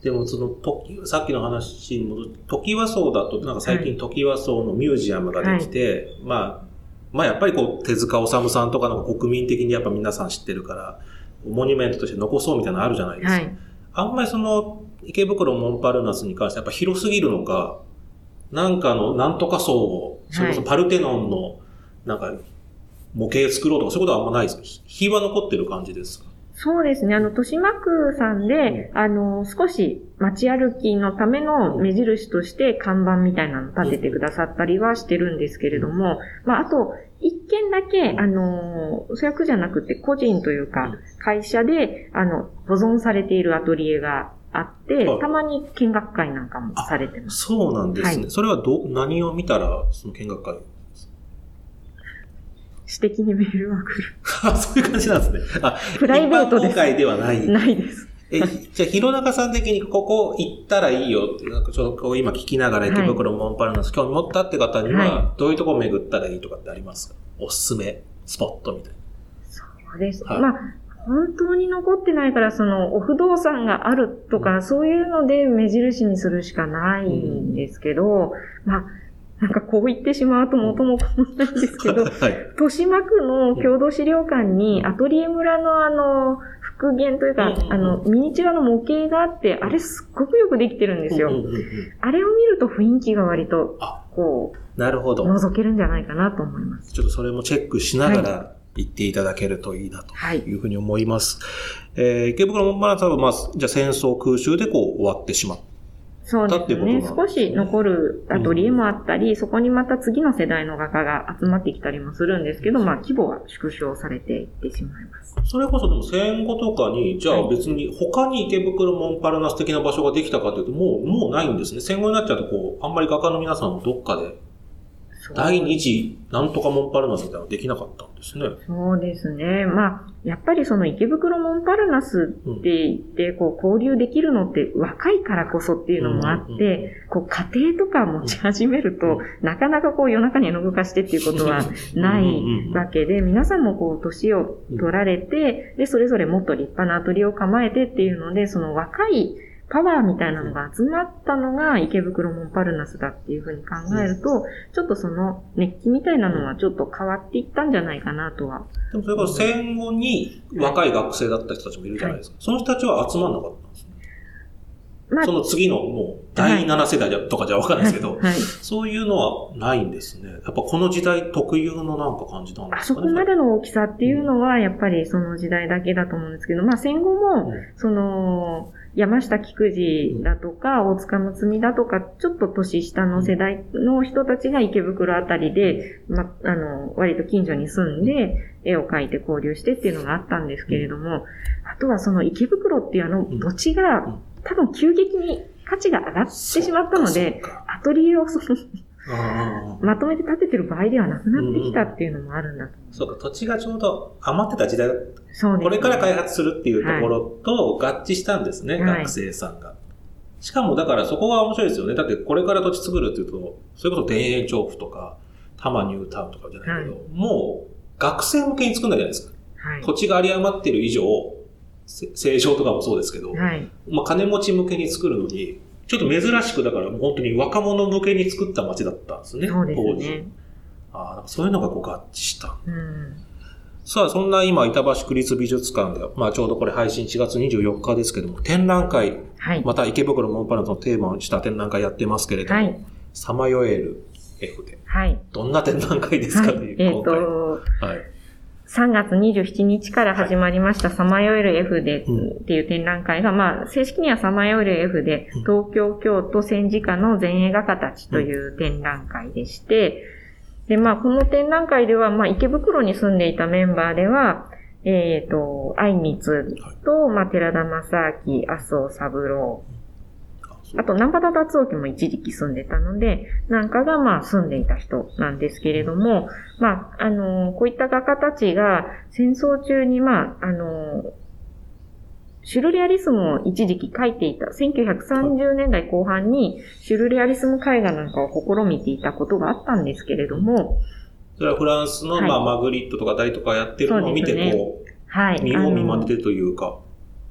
でもその、さっきの話に戻って、時和荘だと、なんか最近時和荘のミュージアムができて、はい、まあ、まあやっぱりこう、手塚治虫さんとかの国民的にやっぱ皆さん知ってるから、モニュメントとして残そうみたいなのあるじゃないですか。はい、あんまりその、池袋モンパルナスに関してやっぱ広すぎるのか、なんかの、なんとか層を、それこそパルテノンの、なんか、模型作ろうとか、そういうことはあんまないですか？火は残ってる感じですか？そうですね。あの、豊島区さんで、あの、少し街歩きのための目印として看板みたいなの立ててくださったりはしてるんですけれども、まあ、あと、一件だけ、あの、そ役じゃなくて個人というか、会社で、あの、保存されているアトリエがあって、たまに見学会なんかもされてます。そうなんですね。はい、それはど、何を見たら、その見学会？私的にメールは来る。あ、そういう感じなんですね。あ、プライベートです。会ではない。ないです。え、じゃあ、弘中さん的にここ行ったらいいよって、なんかちょっとこう今聞きながら池袋モンパルナス興味持ったって方にはは、どういうところ巡ったらいいとかってありますか？おすすめスポットみたいな。そうです。はいまあ、本当に残ってないから、その、お不動産があるとか、そういうので目印にするしかないんですけど、まあ、なんかこう言ってしまうと元も子もないんですけど、はい。豊島区の郷土資料館にアトリエ村のあの、復元というか、うんあの、ミニチュアの模型があって、あれすっごくよくできてるんですよ。うんうんうんうんあれを見ると雰囲気が割とあ、こう、なるほど。覗けるんじゃないかなと思います。ちょっとそれもチェックしながら行っていただけるといいなとはい。いうふうに思います。えー、池袋モンパルナスは、まあ、じゃあ戦争空襲でこう終わってしまう。そうですだっていうですね少し残るアトリエもあったり、そこにまた次の世代の画家が集まってきたりもするんですけど、まあ規模は縮小されていってしまいます。それこそでも戦後とかに、じゃあはい別に他に池袋モンパルナス的な場所ができたかというと、もう、もうないんですね。戦後になっちゃうとこう、あんまり画家の皆さんもどっかで、そう第二次なんとかモンパルナスみたいなのができなかったんですね。そうですね。まあ、やっぱりその池袋モンパルナスって言って、こう交流できるのって若いからこそっていうのもあって、こう家庭とか持ち始めると、なかなかこう夜中に絵の具化してっていうことはないわけで、皆さんもこう年を取られて、で、それぞれもっと立派なアトリエを構えてっていうので、その若いパワーみたいなのが集まったのが池袋モンパルナスだっていうふうに考えると、ちょっとその熱気みたいなのはちょっと変わっていったんじゃないかなとは。でもそれから戦後に若い学生だった人たちもいるじゃないですか。その人たちは集まんなかっまその次のもう第7世代じゃとかじゃわかんないですけど、はい。そういうのはないんですね。やっぱこの時代特有のなんか感じなんであすかね。そこまでの大きさっていうのは、やっぱりその時代だけだと思うんですけど、まあ戦後も、うんその、山下菊次だとか、大塚睦美だとか、ちょっと年下の世代の人たちが池袋あたりで、ま、あの、割と近所に住んで、絵を描いて交流してっていうのがあったんですけれども、あとはその池袋っていうあのうん土地うんが、多分急激に価値が上がってしまったので、アトリエをその、まとめて建ててる場合ではなくなってきたっていうのもあるんだと。そうか、土地がちょうど余ってた時代だった。そうね。これから開発するっていうところと合致したんですね、はい学生さんが。しかもだからそこが面白いですよね。だってこれから土地作るっていうと、それこそ田園調布とか、多摩ニュータウンとかじゃないけど、もう学生向けに作んないじゃないですか。はい。土地が有り余ってる以上、せ成城とかもそうですけど、はい。まあ金持ち向けに作るのに、ちょっと珍しくだから本当に若者向けに作った街だったんですね、そうです当時。ね。あそういうのがこう合致した。うん。さあ、そんな今、板橋区立美術館では、まあちょうどこれ配信4月24日ですけども、展覧会、はい。また池袋モンパルのテーマにした展覧会やってますけれども、はい。さまよえる F で。はい。どんな展覧会ですはいかという、。えっ、今回。と、はい。3月27日から始まりました、さまよえる F でうん。っていう展覧会が、まあ、正式にはさまよえる F でうん、東京、京都戦時下の前衛画家たちという展覧会でして、で、まあ、この展覧会では、まあ、池袋に住んでいたメンバーでは、えっ、と、愛光と、まあ、寺田正明、麻生三郎、あと、南波田達夫家も一時期住んでたので、なんかがまあ住んでいた人なんですけれども、まあ、あの、こういった画家たちが戦争中にまあ、あの、シュルレアリスムを一時期描いていた、1930年代後半にシュルレアリスム絵画なんかを試みていたことがあったんですけれども、それはフランスの、はいまあ、マグリットとか大とかやってるのを見て、そうはい。う、身を見まあのねてというか、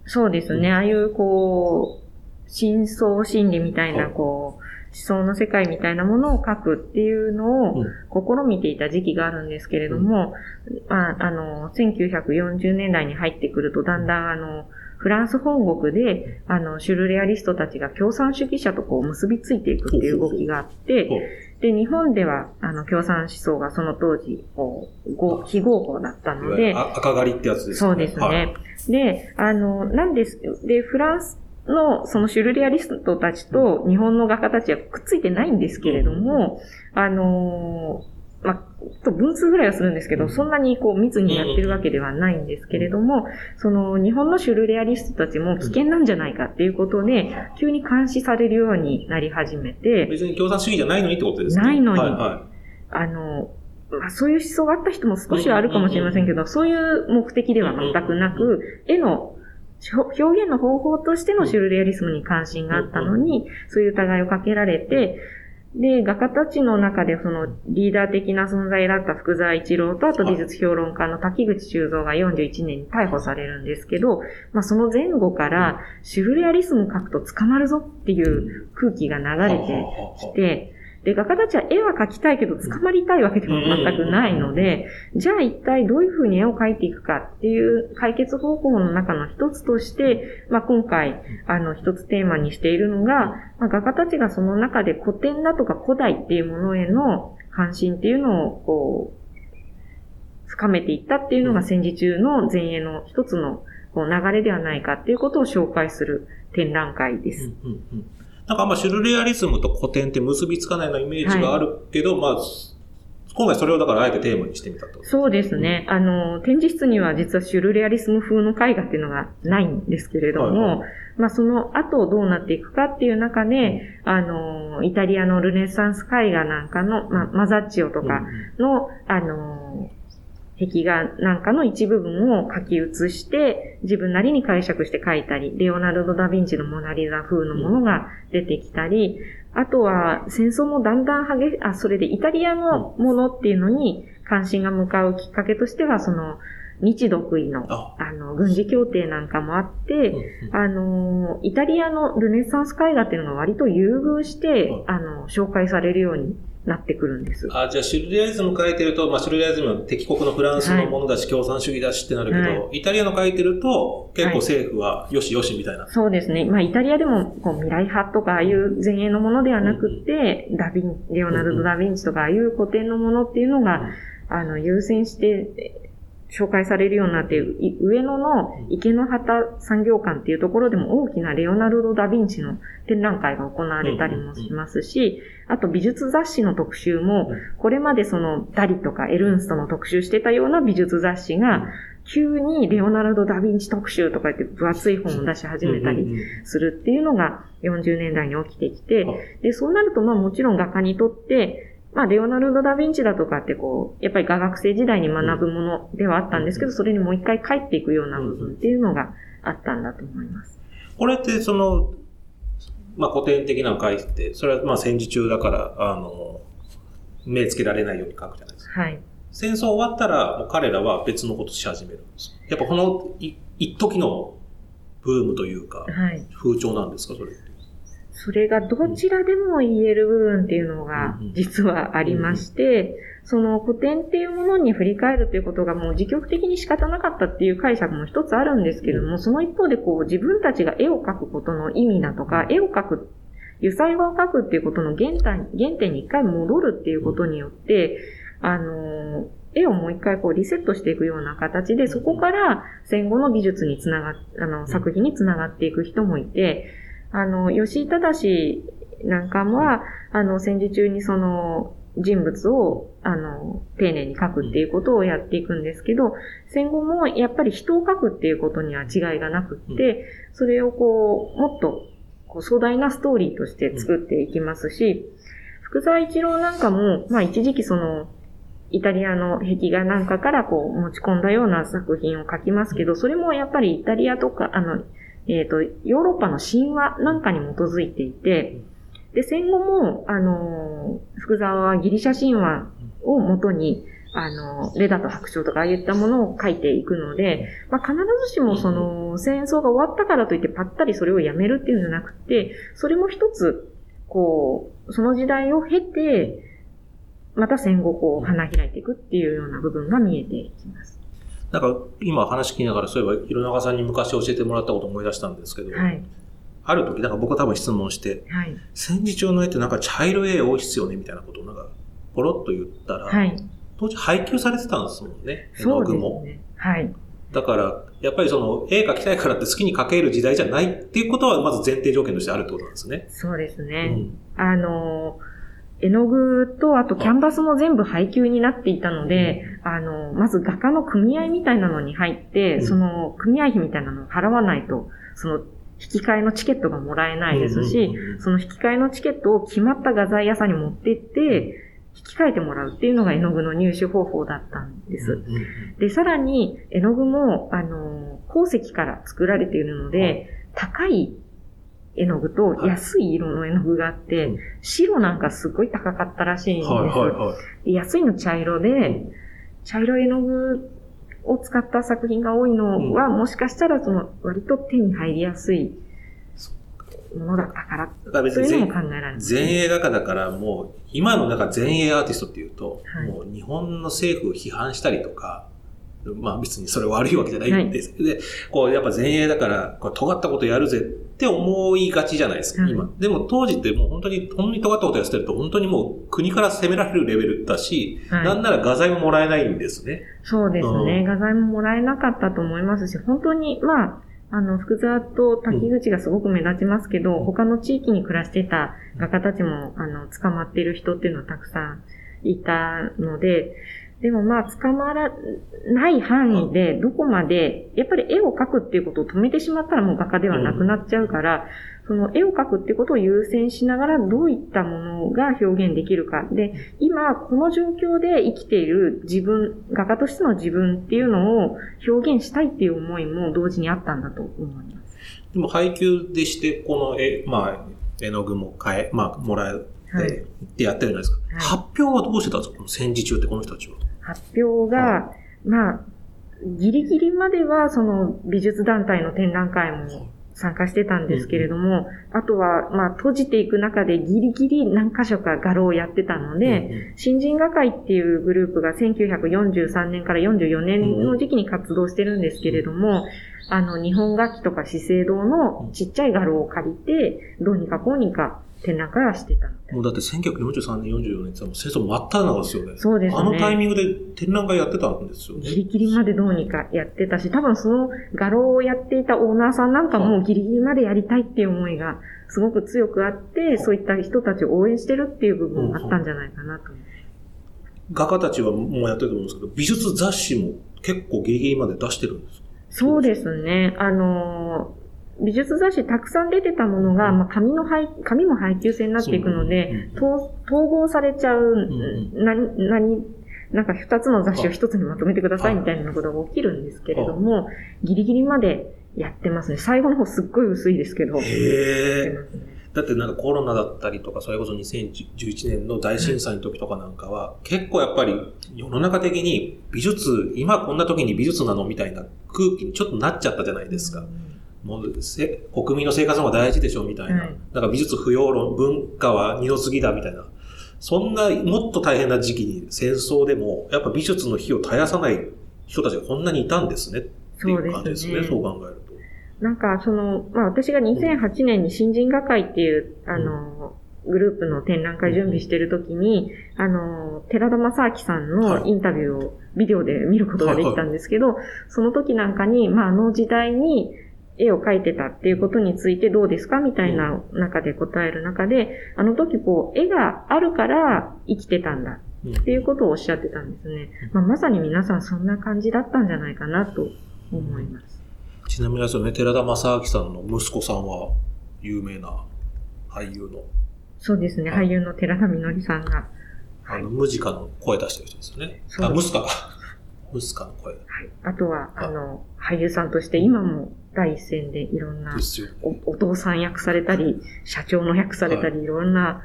そうですね。ああいう、こう、真相心理みたいな、はい。こう、思想の世界みたいなものを書くっていうのをうん。試みていた時期があるんですけれども、まあ、あの、1940年代に入ってくると、だんだん、あの、フランス本国で、あの、シュルレアリストたちが共産主義者とこう結びついていくっていう動きがあって、こで、日本では、あの、共産思想がその当時、こう、合非合法だったうので、あ赤狩りってやつですそうですね。はい。で、あの、なんです、で、フランスのそのシュルレアリストたちと日本の画家たちはくっついてないんですけれども、あのまあ、と分数ぐらいはするんですけど、そんなにこう密にやってるわけではないんですけれども、その日本のシュルレアリストたちも危険なんじゃないかっていうことで、急に監視されるようになり始めて、別に共産主義じゃないのにってことですね。ないのに。はいはあの、まあ、そういう思想があった人も少しはあるかもしれませんけど、そういう目的では全くなく、絵の表現の方法としてのシュルレアリスムに関心があったのに、そういう疑いをかけられて、で、画家たちの中でそのリーダー的な存在だった福沢一郎と、あと美術評論家の滝口修造が41年に逮捕されるんですけど、まあその前後からシュルレアリスム書くと捕まるぞっていう空気が流れてきて、で、画家たちは絵は描きたいけど捕まりたいわけでも全くないので、じゃあ一体どういうふうに絵を描いていくかっていう解決方法の中の一つとして、まあ今回、あの一つテーマにしているのが、まあ、画家たちがその中で古典だとか古代っていうものへの関心っていうのをこう、深めていったっていうのが戦時中の前衛の一つのこう流れではないかっていうことを紹介する展覧会です。うんうんうんなんかあんまシュルレアリズムと古典って結びつかないようなイメージがあるけど、はい、まあ、今回それをだからあえてテーマにしてみたと。そうですね。あの、展示室には実はシュルレアリスム風の絵画っていうのがないんですけれども、はいはい、まあその後どうなっていくかっていう中で、あの、イタリアのルネサンス絵画なんかの、まあ、マザッチオとかの、あの、壁画なんかの一部分を書き写して、自分なりに解釈して書いたり、レオナルド・ダ・ヴィンチのモナリザ風のものが出てきたり、あとは戦争もだんだん激し、あ、それでイタリアのものっていうのに関心が向かうきっかけとしては、その、日独位の、あ。の、軍事協定なんかもあって、あの、イタリアのルネサンス絵画っていうのが割と優遇して、あの、紹介されるようになってくるんです。あ、じゃあシュルレアリズム書いてると、まあシュルレアリズムは敵国のフランスのものだし、はい、共産主義だしってなるけど、はい、イタリアの書いてると、結構政府はよしよしみたいな。はい、そうですね。まあイタリアでもこう未来派とかああいう前衛のものではなくて、うん、ダヴィン、レオナルド・ダ・ヴィンチとかああいう古典のものっていうのが、うん、あの、優先して紹介されるようになって、上野の池の畑産業館っていうところでも大きなレオナルド・ダ・ヴィンチの展覧会が行われたりもしますし、あと美術雑誌の特集も、これまでそのダリとかエルンストの特集してたような美術雑誌が、急にレオナルド・ダ・ヴィンチ特集とか言って分厚い本を出し始めたりするっていうのが40年代に起きてきて、で、そうなるとまあもちろん画家にとって、まあ、レオナルド・ダ・ヴィンチだとかってこう、やっぱり画学生時代に学ぶものではあったんですけど、それにもう一回帰っていくような部分っていうのがあったんだと思います。これってその、まあ、古典的な回って、それはまあ戦時中だから、あの、目つけられないように書くじゃないですか。はい。戦争終わったら、もう彼らは別のことし始めるんです。やっぱこのい、一時のブームというか、はい、風潮なんですか、それ。それがどちらでも言える部分っていうのが実はありまして、その古典っていうものに振り返るということがもう自極的に仕方なかったっていう解釈も一つあるんですけども、その一方でこう自分たちが絵を描くことの意味だとか、絵を描く、油彩画を描くっていうことの原点原点に一回戻るっていうことによって、あの、絵をもう一回こうリセットしていくような形で、そこから戦後の美術につながっ、あの、作品につながっていく人もいて、あの、吉井正なんかは、あの、戦時中にその、人物を、あの、丁寧に書くっていうことをやっていくんですけど、戦後もやっぱり人を書くっていうことには違いがなくって、それをこう、もっと、こう壮大なストーリーとして作っていきますし、福沢一郎なんかも、まあ一時期その、イタリアの壁画なんかからこう持ち込んだような作品を書きますけど、それもやっぱりイタリアとか、あの、えっ、ー、と、ヨーロッパの神話なんかに基づいていて、で、戦後も、あの、福沢はギリシャ神話をもとに、あの、レダと白鳥とかああいったものを書いていくので、まあ、必ずしもその、戦争が終わったからといってパッタリそれをやめるっていうんじゃなくて、それも一つ、こう、その時代を経て、また戦後こう、花開いていくっていうような部分が見えていきます。なんか今話聞きながら、そういえば広中さんに昔教えてもらったこと思い出したんですけど、はい、ある時、なんか僕は多分質問して、はい、戦時中の絵ってなんか茶色い絵多いっすよねみたいなことをなんか、ポロッと言ったら、はい、当時配給されてたんですもんね、絵の具も。ね、はい。だから、やっぱりその、絵描きたいからって好きに描ける時代じゃないっていうことは、まず前提条件としてあるってことなんですね。そうですね。うん、あのー絵の具と、あとキャンバスも全部配給になっていたので、あの、まず画家の組合みたいなのに入って、その組合費みたいなのを払わないと、その引き換えのチケットがもらえないですし、その引き換えのチケットを決まった画材屋さんに持って行って、引き換えてもらうっていうのが絵の具の入手方法だったんです。で、さらに絵の具も、あの、鉱石から作られているので、高い絵の具と安い色の絵の具があって、うん白なんかすごい高かったらしいんです。はいはいはい。で安いの茶色で、茶色い絵の具を使った作品が多いのは、もしかしたらその割と手に入りやすいものだったから、だから別そういうのにも考えられます。前衛画家だからもう、今のなんか前衛アーティストっていうと、はいもう日本の政府を批判したりとか、まあ別にそれ悪いわけじゃないんですけど、で、こうやっぱ前衛だから、こう尖ったことやるぜって思いがちじゃないですか、はい今。でも当時ってもう本当に、本当に尖ったことやってると本当にもう国から責められるレベルだし、はいなんなら画材ももらえないんですね。そうですね。うん画材ももらえなかったと思いますし、本当に、まあ、あの、福沢と滝口がすごく目立ちますけど、他の地域に暮らしてた画家たちも、あの、捕まっている人っていうのはたくさんいたので、でもまあ、捕まらない範囲で、どこまで、やっぱり絵を描くっていうことを止めてしまったらもう画家ではなくなっちゃうから、その絵を描くっていうことを優先しながらどういったものが表現できるか。で、今、この状況で生きている自分、画家としての自分っていうのを表現したいっていう思いも同時にあったんだと思います。でも配給でして、この絵、まあ、絵の具も変え、まあ、もらえて、はいやってるじゃないですか。はい発表はどうしてたんですか？この戦時中ってこの人たちは。発表が、まあ、ギリギリまではその美術団体の展覧会も参加してたんですけれども、あとは、まあ、閉じていく中でギリギリ何箇所か画廊をやってたので、新人画会っていうグループが1943年から44年の時期に活動してるんですけれども、あの、日本楽器とか資生堂のちっちゃい画廊を借りて、どうにかこうにか展覧会はしてたもうだって1943年、44年ってもう戦争真っ只中ですよね。そうですねあのタイミングで展覧会やってたんですよね。ギリギリまでどうにかやってたし、多分その画廊をやっていたオーナーさんなんかもギリギリまでやりたいっていう思いがすごく強くあって、そういった人たちを応援してるっていう部分もあったんじゃないかなと思います。画家たちはもうやってると思うんですけど、美術雑誌も結構ギリギリまで出してるんですか？そうですね。あのー美術雑誌たくさん出てたものが、まあ、紙の配、紙も配給制になっていくので、と統合されちゃう、ん何、何、なんか二つの雑誌を一つにまとめてくださいみたいなことが起きるんですけれども、ギリギリまでやってますね。最後の方すっごい薄いですけど。へだってなんかコロナだったりとか、それこそ2011年の大震災の時とかなんかは、結構やっぱり世の中的に美術、今こんな時に美術なのみたいな空気にちょっとなっちゃったじゃないですか。もうせ国民の生活の方が大事でしょみたいな。はいなんか美術不要論、文化は二の次だみたいな。そんなもっと大変な時期に戦争でも、やっぱ美術の火を絶やさない人たちがこんなにいたんですねっていう感じですね。そう考えると。なんか、その、まあ私が2008年に新人画会っていう、あの、グループの展覧会準備してるときに、あの、寺田正明さんのインタビューをビデオで見ることができたんですけど、その時なんかに、まああの時代に絵を描いてたっていうことについてどうですかみたいな中で答える中で、あの時こう、絵があるから生きてたんだうんっていうことをおっしゃってたんですね。まあまさに皆さんそんな感じだったんじゃないかなと思います。ちなみにですよね、寺田正明さんの息子さんは有名な俳優の、そうですね、はい俳優の寺田みのりさんが、あの、ムジカの声出してる人ですよね。あ、ムスカか。ムスカの声はい、あとは、あ。あの、俳優さんとして今も第一線でいろんな。お、お父さん役されたり、社長の役されたり、い。ろんな、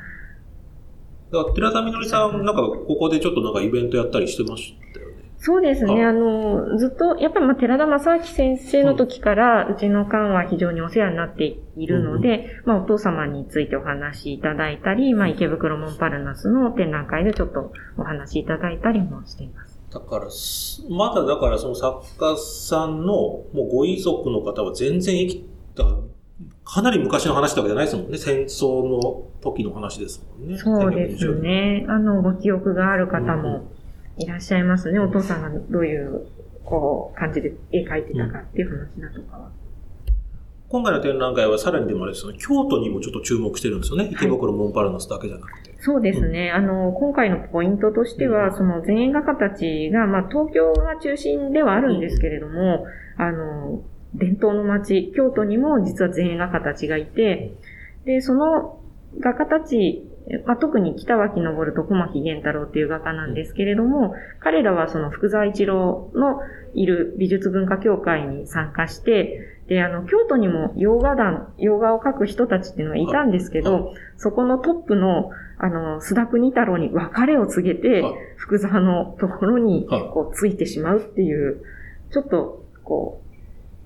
だから寺田みのりさん、なんかここでちょっとなんかイベントやったりしてましたよね。そうですね、ああの、ずっと、やっぱりまあ寺田正明先生の時から、うちの館は非常にお世話になっているので、まあお父様についてお話しいただいたり、まあ池袋モンパルナスの展覧会でちょっとお話しいただいたりもしています。だからす、まだだからその作家さんのもうご遺族の方は全然生きた、かなり昔の話ってわけじゃないですもんね。戦争の時の話ですもんね。そうです1920年。ね。あの、ご記憶がある方もいらっしゃいますね。お父さんがどういう、こう、感じで絵描いてたかっていう話だとかは。今回の展覧会はさらにでもあれですよね、京都にもちょっと注目してるんですよね。池袋モンパルナスだけじゃなくて。そうですね。あの、今回のポイントとしては、その前衛画家たちが、まあ、東京が中心ではあるんですけれども、あの、伝統の街、京都にも実は前衛画家たちがいて、で、その画家たち、まあ、特に北脇昇と小牧源太郎っていう画家なんですけれども、彼らはその福沢一郎のいる美術文化協会に参加して、で、あの、京都にも洋画団、洋画を描く人たちっていうのはいたんですけど、そこのトップの、あの、須田国太郎に別れを告げて、福沢のところに、こう、ついてしまうっていう、ちょっと、こ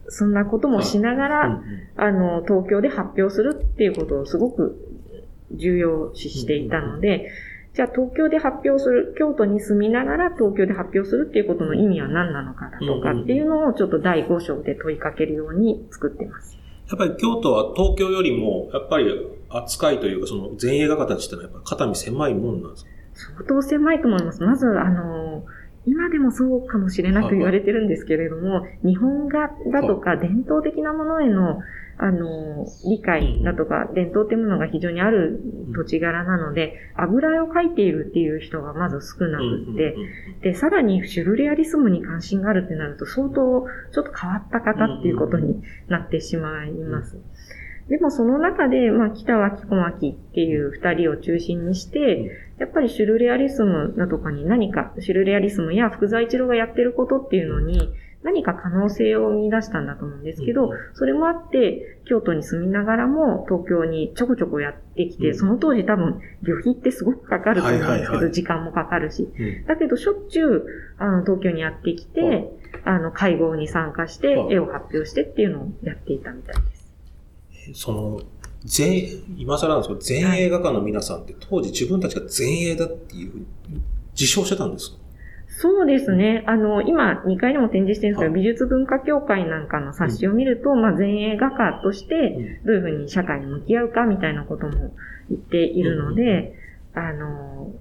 う、そんなこともしながら、あの、東京で発表するっていうことをすごく重要視していたので、じゃあ東京で発表する、京都に住みながら東京で発表するっていうことの意味は何なのかだとかっていうのをちょっと第5章で問いかけるように作ってます。やっぱり京都は東京よりも、やっぱり扱いというか、その前衛画家たちってのはやっぱ肩身狭いもんなんですか？相当狭いと思います。まず、あの、今でもそうかもしれなく言われてるんですけれども、日本画だとか伝統的なものへのあの、理解だとか伝統っていうものが非常にある土地柄なので、油絵を描いているっていう人がまず少なくって、で、さらにシュルレアリスムに関心があるってなると相当ちょっと変わった方っていうことになってしまいます。でもその中で、まあ、北脇小牧っていう二人を中心にして、やっぱりシュルレアリスムだとかに何か、シュルレアリスムや福沢一郎がやってることっていうのに、何か可能性を見出したんだと思うんですけど、それもあって、京都に住みながらも東京にちょこちょこやってきて、その当時多分旅費ってすごくかかると思うんですけど、時間もかかるし。だけどしょっちゅう、あの、東京にやってきて、あの、会合に参加して、絵を発表してっていうのをやっていたみたいです。その、前、今更なんですけど、前衛画家の皆さんって当時自分たちが前衛だっていう、自称してたんですか？そうですね。あの、今、2階でも展示してるんですけど、美術文化協会なんかの冊子を見ると、うん、まあ、前衛画家として、どういうふうに社会に向き合うかみたいなことも言っているので、うん、あの、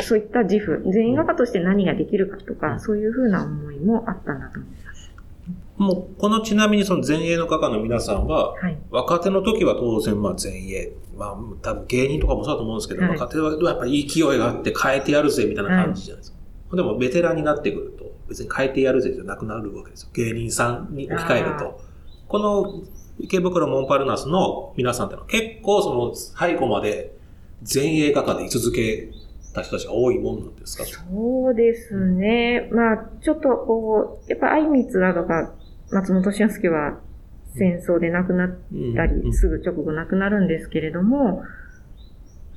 そういった自負、前衛画家として何ができるかとか、そういうふうな思いもあったんだと。思い。もう、このちなみにその前衛の画家の皆さんは、はい、若手の時は当然まあ前衛、まあ多分芸人とかもそうだと思うんですけど、はい、若手はやっぱり勢いがあって変えてやるぜみたいな感じじゃないですか。はいでもベテランになってくると、別に変えてやるぜじゃなくなるわけですよ。芸人さんに置き換えると。この池袋モンパルナスの皆さんってのは結構その最後まで前衛画家で居続けた人たちが多いもんなんですか？そうですね。まあ、ちょっとこう、やっぱ相光だとか松本俊介は戦争で亡くなったり、すぐ直後亡くなるんですけれども、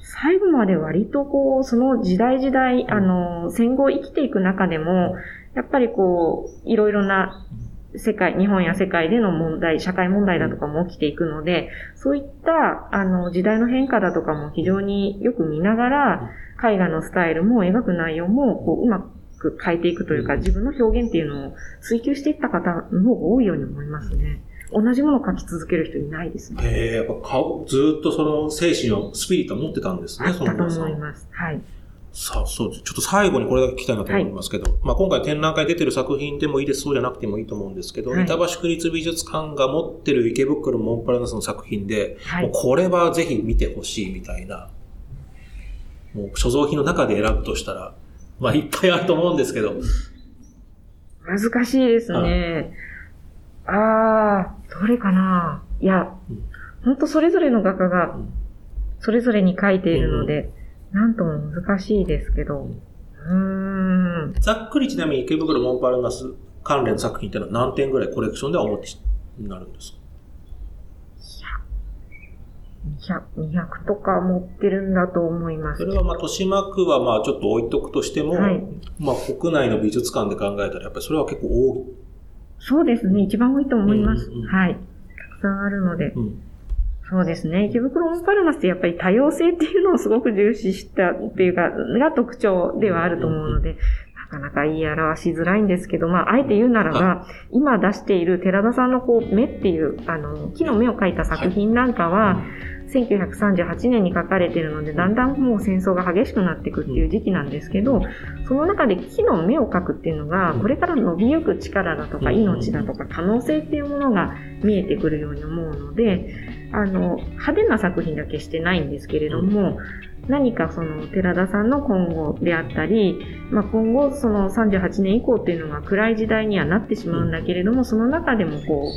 最後まで割とこう、その時代時代、あの、戦後生きていく中でも、やっぱりこう、いろいろな世界、日本や世界での問題、社会問題だとかも起きていくので、そういった、あの、時代の変化だとかも非常によく見ながら、絵画のスタイルも描く内容も、こう、うまく変えていくというか、自分の表現っていうのを追求していった方の方が多いように思いますね。同じものを書き続ける人いないですね。ええやっぱ顔、ずっとその精神を、スピリットを持ってたんですね、そのと思います。はい。さあ、そうです。ちょっと最後にこれだけ聞きたいなと思いますけど、はい、まあ今回展覧会出てる作品でもいいです、そうじゃなくてもいいと思うんですけど、はい、板橋区立美術館が持ってる池袋モンパラナスの作品で、はい、もうこれはぜひ見てほしいみたいな、もう所蔵品の中で選ぶとしたら、まあいっぱいあると思うんですけど。難しいですね。ああ、どれかな。いや、本当それぞれの画家が、それぞれに書いているので、なんとも難しいですけど、うん。ざっくりちなみに池袋モンパルナス関連作品ってのは何点ぐらいコレクションではお持ちになるんですか？200, 200とか持ってるんだと思います。それはまあ、豊島区はまあちょっと置いとくとしても、はい、まあ国内の美術館で考えたらやっぱりそれは結構多いそうですね。一番多いと思います。うんうん、はい。たくさんあるので。うん、そうですね。池袋オンパルマスってやっぱり多様性っていうのをすごく重視したっていうか、が特徴ではあると思うので、なかなか言い表しづらいんですけど、まあ、あえて言うならば、今出している寺田さんのこう、目っていう、あの、木の目を描いた作品なんかは、はい1938年に書かれているので、だんだんもう戦争が激しくなっていくっていう時期なんですけど、その中で木の芽を描くっていうのが、これから伸びゆく力だとか命だとか可能性っていうものが見えてくるように思うので、あの、派手な作品だけしてないんですけれども、何かその寺田さんの今後であったり、まあ、今後その38年以降っていうのが暗い時代にはなってしまうんだけれども、その中でもこ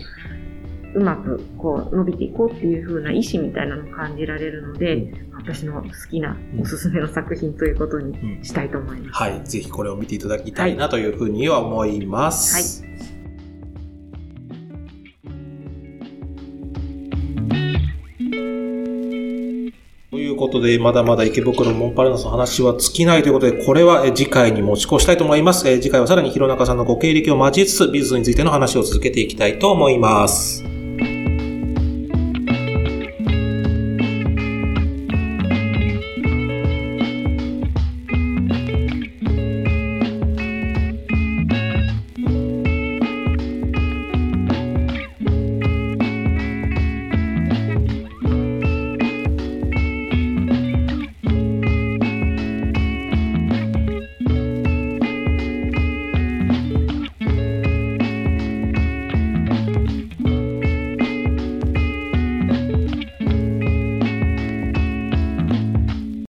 う、うまくこう伸びていこうっていう風な意志みたいなのを感じられるので、私の好きなおすすめの作品ということにしたいと思います。はい。ぜひこれを見ていただきたいなというふうには思います。はいといことで、まだまだ池袋モンパルナスの話は尽きないということで、これは次回に持ち越したいと思います。次回はさらに弘中さんのご経歴を交えつつ、美術についての話を続けていきたいと思います。